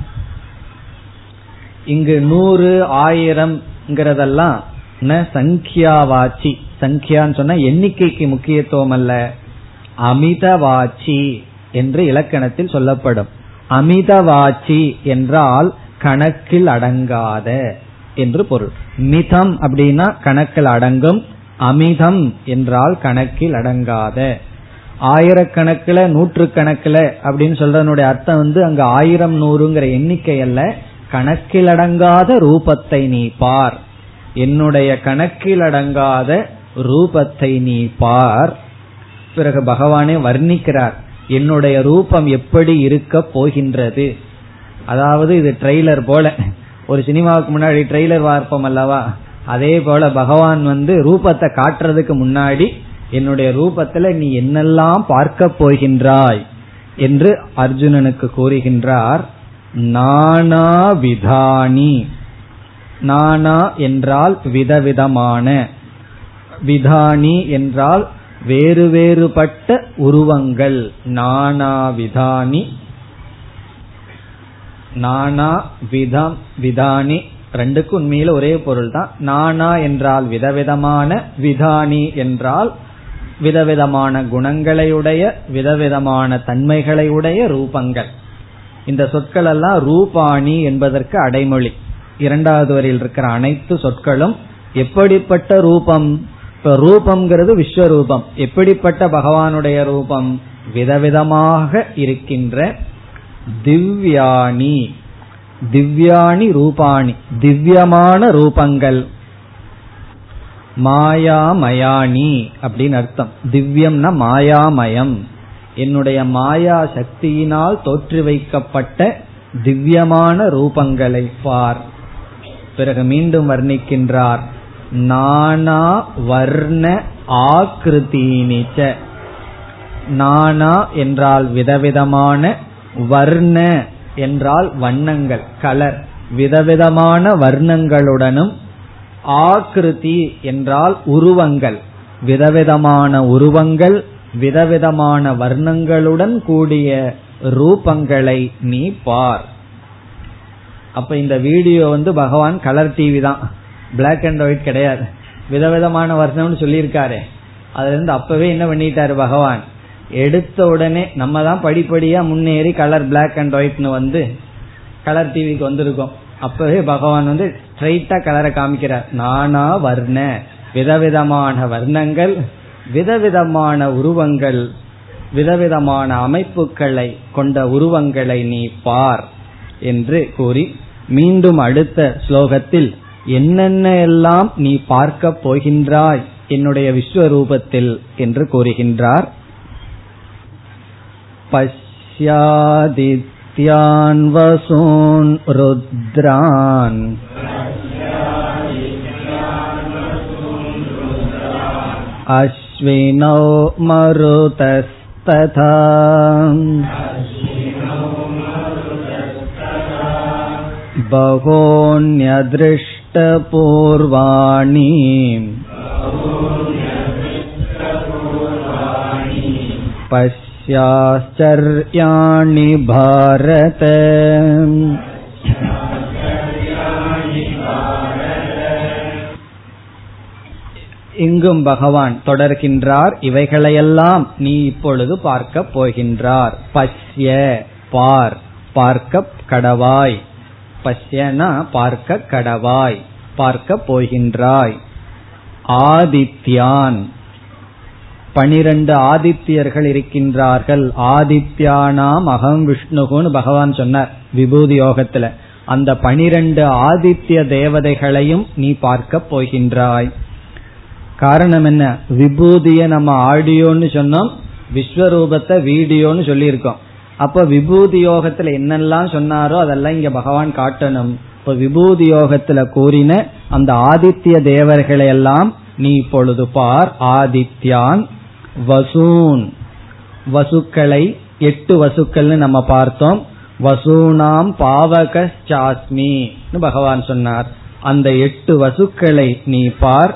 இங்கு நூறு ஆயிரம்ங்கிறதெல்லாம் சங்கியாவாச்சி. சங்கியான்னு சொன்னா எண்ணிக்கைக்கு முக்கியத்துவம் அல்ல அமிதவாச்சி என்று இலக்கணத்தில் சொல்லப்படும். அமிதவாச்சி என்றால் கணக்கில் அடங்காத என்று பொருள். மிதம் அப்படின்னா கணக்கில் அடங்கும் அமிதம் என்றால் கணக்கில் அடங்காத. ஆயிரக்கணக்கில் நூற்று கணக்கில் அப்படின்னு சொல்றதனுடைய அர்த்தம் வந்து அங்க ஆயிரம் நூறுங்கிற எண்ணிக்கை அல்ல. கணக்கிலடங்காத ரூபத்தை நீ பார். என்னுடைய கணக்கிலடங்காத ரூபத்தை நீ பார். பிறகு பகவானே வர்ணிக்கிறார் என்னுடைய ரூபம் எப்படி இருக்க போகின்றது? அதாவது இது ட்ரெய்லர் போல. ஒரு சினிமாவுக்கு முன்னாடி ட்ரெய்லர் பார்ப்போம் அல்லவா? அதே போல பகவான் வந்து ரூபத்தை காட்டுறதுக்கு முன்னாடி என்னுடைய ரூபத்துல நீ என்னெல்லாம் பார்க்க போகின்றாய் என்று அர்ஜுனனுக்கு கூறுகின்றார் நானா விதானி. நானா என்றால் விதவிதமான. விதானி என்றால் வேறு வேறுபட்ட உருவங்கள். நானா விதானி. நானா விதம் விதானி. ரெண்டுக்கும் உண்மையில ஒரே பொருள் தான் நானா என்றால் விதவிதமான. விதானி என்றால் விதவிதமான குணங்களையுடைய விதவிதமான தன்மைகளையுடைய ரூபங்கள். இந்த சொற்கள் எல்லாம் ரூபாணி என்பதற்கு அடைமொழி. இரண்டாவது வரையில் இருக்கிற அனைத்து சொற்களும் எப்படிப்பட்ட ரூபம்? இப்ப ரூபம்ங்கிறது விஸ்வரூபம். எப்படிப்பட்ட பகவானுடைய ரூபம்? விதவிதமாக இருக்கின்ற திவ்யாணி. திவ்யாணி ரூபாணி. திவ்யமான ரூபங்கள். மாயாமயானி அப்படின்னு அர்த்தம். திவ்யம்னா மாயாமயம். என்னுடைய மாயா சக்தியினால் தோற்று வைக்கப்பட்ட திவ்யமான ரூபங்களை பார். பிறகு மீண்டும் வர்ணிக்கின்றார். நானா வர்ண ஆக்கிருத்தீனிச்ச நானா என்றால் விதவிதமான வர்ண என்றால் வண்ணங்கள் கலர். விதவிதமான வர்ணங்களுடனும் ஆக்கிருதி என்றால் உருவங்கள். விதவிதமான உருவங்கள் விதவிதமான வர்ணங்களுடன் கூடிய ரூபங்களை நீ பார். அப்ப இந்த வீடியோ வந்து பகவான் கலர் டிவி தான். பிளாக் அண்ட் ஒயிட் கிடையாது. விதவிதமான வர்ணம்னு சொல்லியிருக்காரு. அதுல இருந்து அப்பவே என்ன பண்ணிட்டாரு பகவான்? எடுத்த உடனே நம்ம தான் படிப்படியா முன்னேறி கலர் பிளாக் அண்ட் ஒயிட்னு வந்து கலர் டிவிக்கு வந்திருக்கோம். அப்பவே பகவான் வந்து ஸ்ட்ரைட்டா கலரை காமிக்கிறார் நானா வர்ண. விதவிதமான வர்ணங்கள் விதவிதமான உருவங்கள் விதவிதமான அமைப்புகளை கொண்ட உருவங்களை நீ பார் என்று கூறி மீண்டும் அடுத்த ஸ்லோகத்தில் என்னென்ன எல்லாம் நீ பார்க்க போகின்றாய் என்னுடைய விஸ்வரூபத்தில் என்று கூறுகின்றார். பஷ்யாதித்யான் வசூன் ருத்ரான். अश्विनौ मरुतस्तथा बहोन्यदृष्टपूर्वाणि पश्याश्चर्याणि भारत இங்கும் பகவான் தொடர்கின்றார். இவைகளையெல்லாம் நீ இப்பொழுது பார்க்க போகின்றார். பஷ்ய பார் பார்க்க கடவாய். பஷ்யனா பார்க்க கடவாய் பார்க்க போகின்றாய். ஆதித்யான். பனிரெண்டு ஆதித்யர்கள் இருக்கின்றார்கள். ஆதித்யானாம் அகம் விஷ்ணுகுன்னு பகவான் சொன்னார் விபூதி யோகத்துல. அந்த பனிரெண்டு ஆதித்ய தேவதைகளையும் நீ பார்க்க போகின்றாய். காரணம் என்ன? விபூதிய நம்ம ஆடியோன்னு சொன்னோம் விஸ்வரூபத்தை வீடியோன்னு சொல்லியிருக்கோம். அப்ப விபூதி யோகத்துல என்னெல்லாம் சொன்னாரோ அதெல்லாம் இங்க பகவான் காட்டணும். இப்ப விபூதி யோகத்துல கூறின அந்த ஆதித்ய தேவர்களை எல்லாம் நீ இப்பொழுது பார் ஆதித்யான் வசூன். வசுக்களை எட்டு வசுக்கள்னு நம்ம பார்த்தோம். வசூனாம் பாவக சாஸ்மி பகவான் சொன்னார். அந்த எட்டு வசுக்களை நீ பார்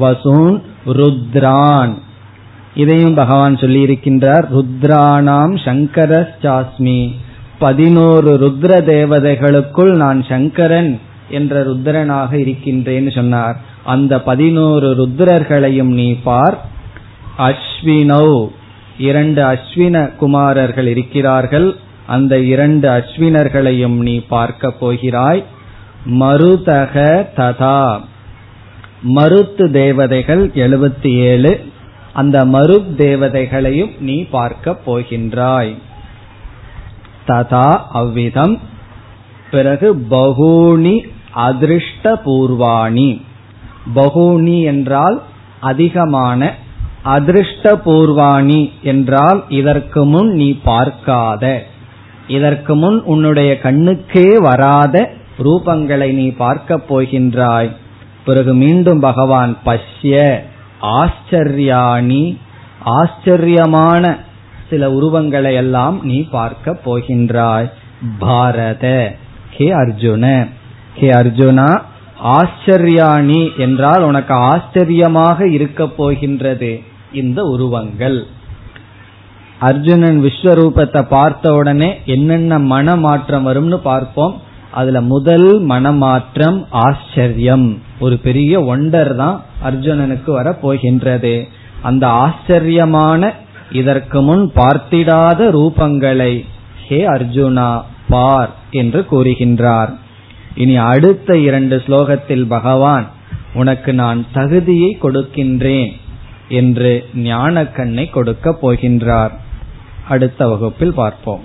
வசூன் ருத்ரான். இதையும் பகவான் சொல்லி இருக்கின்றார் ருத்ராணாம் சங்கர சாஸ்மி பதினோரு ருத்ர தேவதைகளுக்குள் நான் சங்கரன் என்ற ருத்ரனாக இருக்கின்றேன்னு சொன்னார். அந்த பதினோரு ருத்ரர்களையும் நீ பார். அஸ்வினோ இரண்டு அஸ்வின குமாரர்கள் இருக்கிறார்கள். அந்த இரண்டு அஸ்வினர்களையும் நீ பார்க்க போகிறாய். மருதக ததா. மருத்து தேவதைகள் எழுபத்தி ஏழு அந்த மருத் தேவதைகளையும் நீ பார்க்க போகின்றாய். ததா அவ்விதம். பிறகு பகூனி அதிருஷ்ட பூர்வாணி பகூனி என்றால் அதிகமான அதிருஷ்ட பூர்வாணி என்றால் இதற்கு முன் நீ பார்க்காத. இதற்கு முன் உன்னுடைய கண்ணுக்கே வராத ரூபங்களை நீ பார்க்கப் போகின்றாய். பிறகு மீண்டும் பகவான் பஷ்ய ஆச்சரியாணி ஆச்சரியமான சில உருவங்களை எல்லாம் நீ பார்க்க போகின்றாய். பாரத ஹே அர்ஜுன ஹே அர்ஜுனா ஆச்சரியாணி என்றால் உனக்கு ஆச்சரியமாக இருக்க போகின்றது. இந்த உருவங்கள். அர்ஜுனன் விஸ்வரூபத்தை பார்த்த உடனே என்னென்ன மனமாற்றம் வரும்னு பார்ப்போம். அதுல முதல் மனமாற்றம் ஆச்சரியம். ஒரு பெரிய ஒண்டர் தான் அர்ஜுனனுக்கு வர போகின்றது அந்த ஆச்சரியமான இதற்கு முன் பார்த்திடாத ரூபங்களை ஹே அர்ஜுனா பார் என்று கூறுகின்றார். இனி அடுத்த இரண்டு ஸ்லோகத்தில் பகவான் உனக்கு நான் தகுதியை கொடுக்கின்றேன் என்று ஞான கண்ணை கொடுக்க போகின்றார். அடுத்த வகுப்பில் பார்ப்போம்.